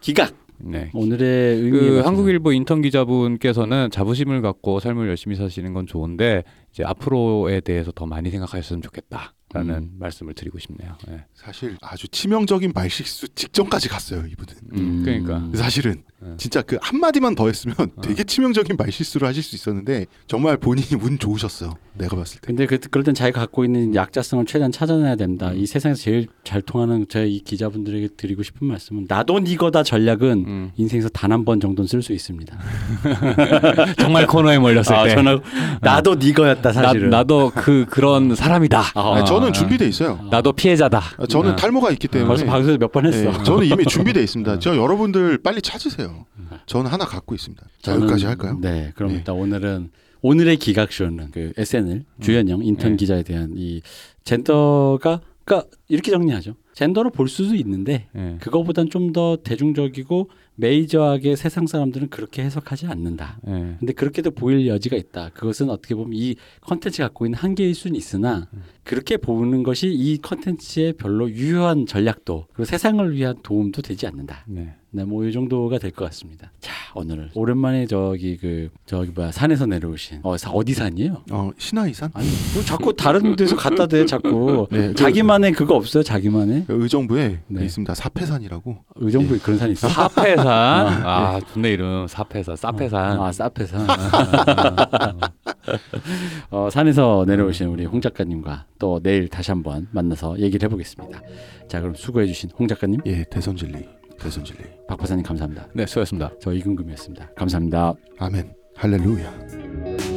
S2: 기각
S3: 네.
S2: 오늘의 의미에
S3: 그 한국일보 인턴 기자분께서는 자부심을 갖고 삶을 열심히 사시는 건 좋은데 이제 앞으로에 대해서 더 많이 생각하셨으면 좋겠다 라는
S2: 음.
S3: 말씀을 드리고 싶네요. 네.
S1: 사실 아주 치명적인 말실수 직전까지 갔어요 이분은.
S3: 음, 그러니까
S1: 사실은
S3: 네.
S1: 진짜 그 한마디만 더 했으면 되게 치명적인 말실수를 하실 수 있었는데 정말 본인이 운 좋으셨어요. 내가 봤을 때.
S2: 근데 그, 그럴 땐 자기가 갖고 있는 약자성을 최대한 찾아내야 된다.
S3: 음.
S2: 이 세상에서 제일 잘 통하는 제 이 기자분들에게 드리고 싶은 말씀은 나도 니거다 전략은
S3: 음.
S2: 인생에서 단 한 번 정도는 쓸 수 있습니다. *laughs*
S3: 정말 코너에 몰렸을
S2: 아,
S3: 때
S2: 저는 나도 니거였다
S3: 나,
S2: 사실은.
S3: 나 도 그 그런 사람이다.
S2: 아,
S1: 아니, 저는
S3: 아,
S1: 준비돼 있어요.
S3: 나도 피해자다.
S1: 아, 저는
S3: 아.
S1: 탈모가 있기 때문에.
S2: 벌써 방송에서 몇 번 했어.
S1: 네, 저는 이미 준비돼 있습니다. *laughs* 저 여러분들 빨리 찾으세요. 저는 하나 갖고 있습니다. 자
S2: 저는-
S1: 여기까지 할까요?
S2: 네, 그럼
S1: 네.
S2: 일단 오늘은 오늘의 기각쇼는 그 SNL 주연영 인턴
S3: 네.
S2: 기자에 대한 이 젠더가 그러니까 이렇게 정리하죠. 젠더로 볼 수도 있는데
S3: 네.
S2: 그거보단 좀 더 대중적이고 메이저하게 세상 사람들은 그렇게 해석하지 않는다.
S3: 네.
S2: 근데 그렇게도 보일 여지가 있다. 그것은 어떻게 보면 이 컨텐츠 갖고 있는 한계일 수는 있으나 그렇게 보는 것이 이 컨텐츠의 별로 유효한 전략도 그리고 세상을 위한 도움도 되지 않는다.
S3: 네.
S2: 네, 뭐 이 정도가 될 것 같습니다. 자, 오늘 오랜만에 저기 그 저기 뭐야 산에서 내려오신 어 사- 어디 산이에요?
S1: 어 신하이산
S2: 아니 뭐 자꾸 다른 데서 갖다 대 자꾸 *laughs*
S1: 네,
S2: 자기만의 그거 없어요? 자기만의
S1: 의정부에
S2: 네.
S1: 있습니다. 사패산이라고.
S2: 의정부에 그런 산 있어?
S3: 사패산. 아, 좋네 이름. 사패산. 사패산.
S2: 아, 사페산. 어, 산에서 내려오신 우리 홍 작가님과 또 내일 다시 한번 만나서 얘기를 해보겠습니다. 자, 그럼 수고해주신 홍 작가님,
S1: 예 대선 진리 대선 진리.
S2: 박 박사님 감사합니다.
S3: 네, 수고하셨습니다.
S2: 저 이근금이었습니다. 감사합니다.
S1: 아멘 할렐루야.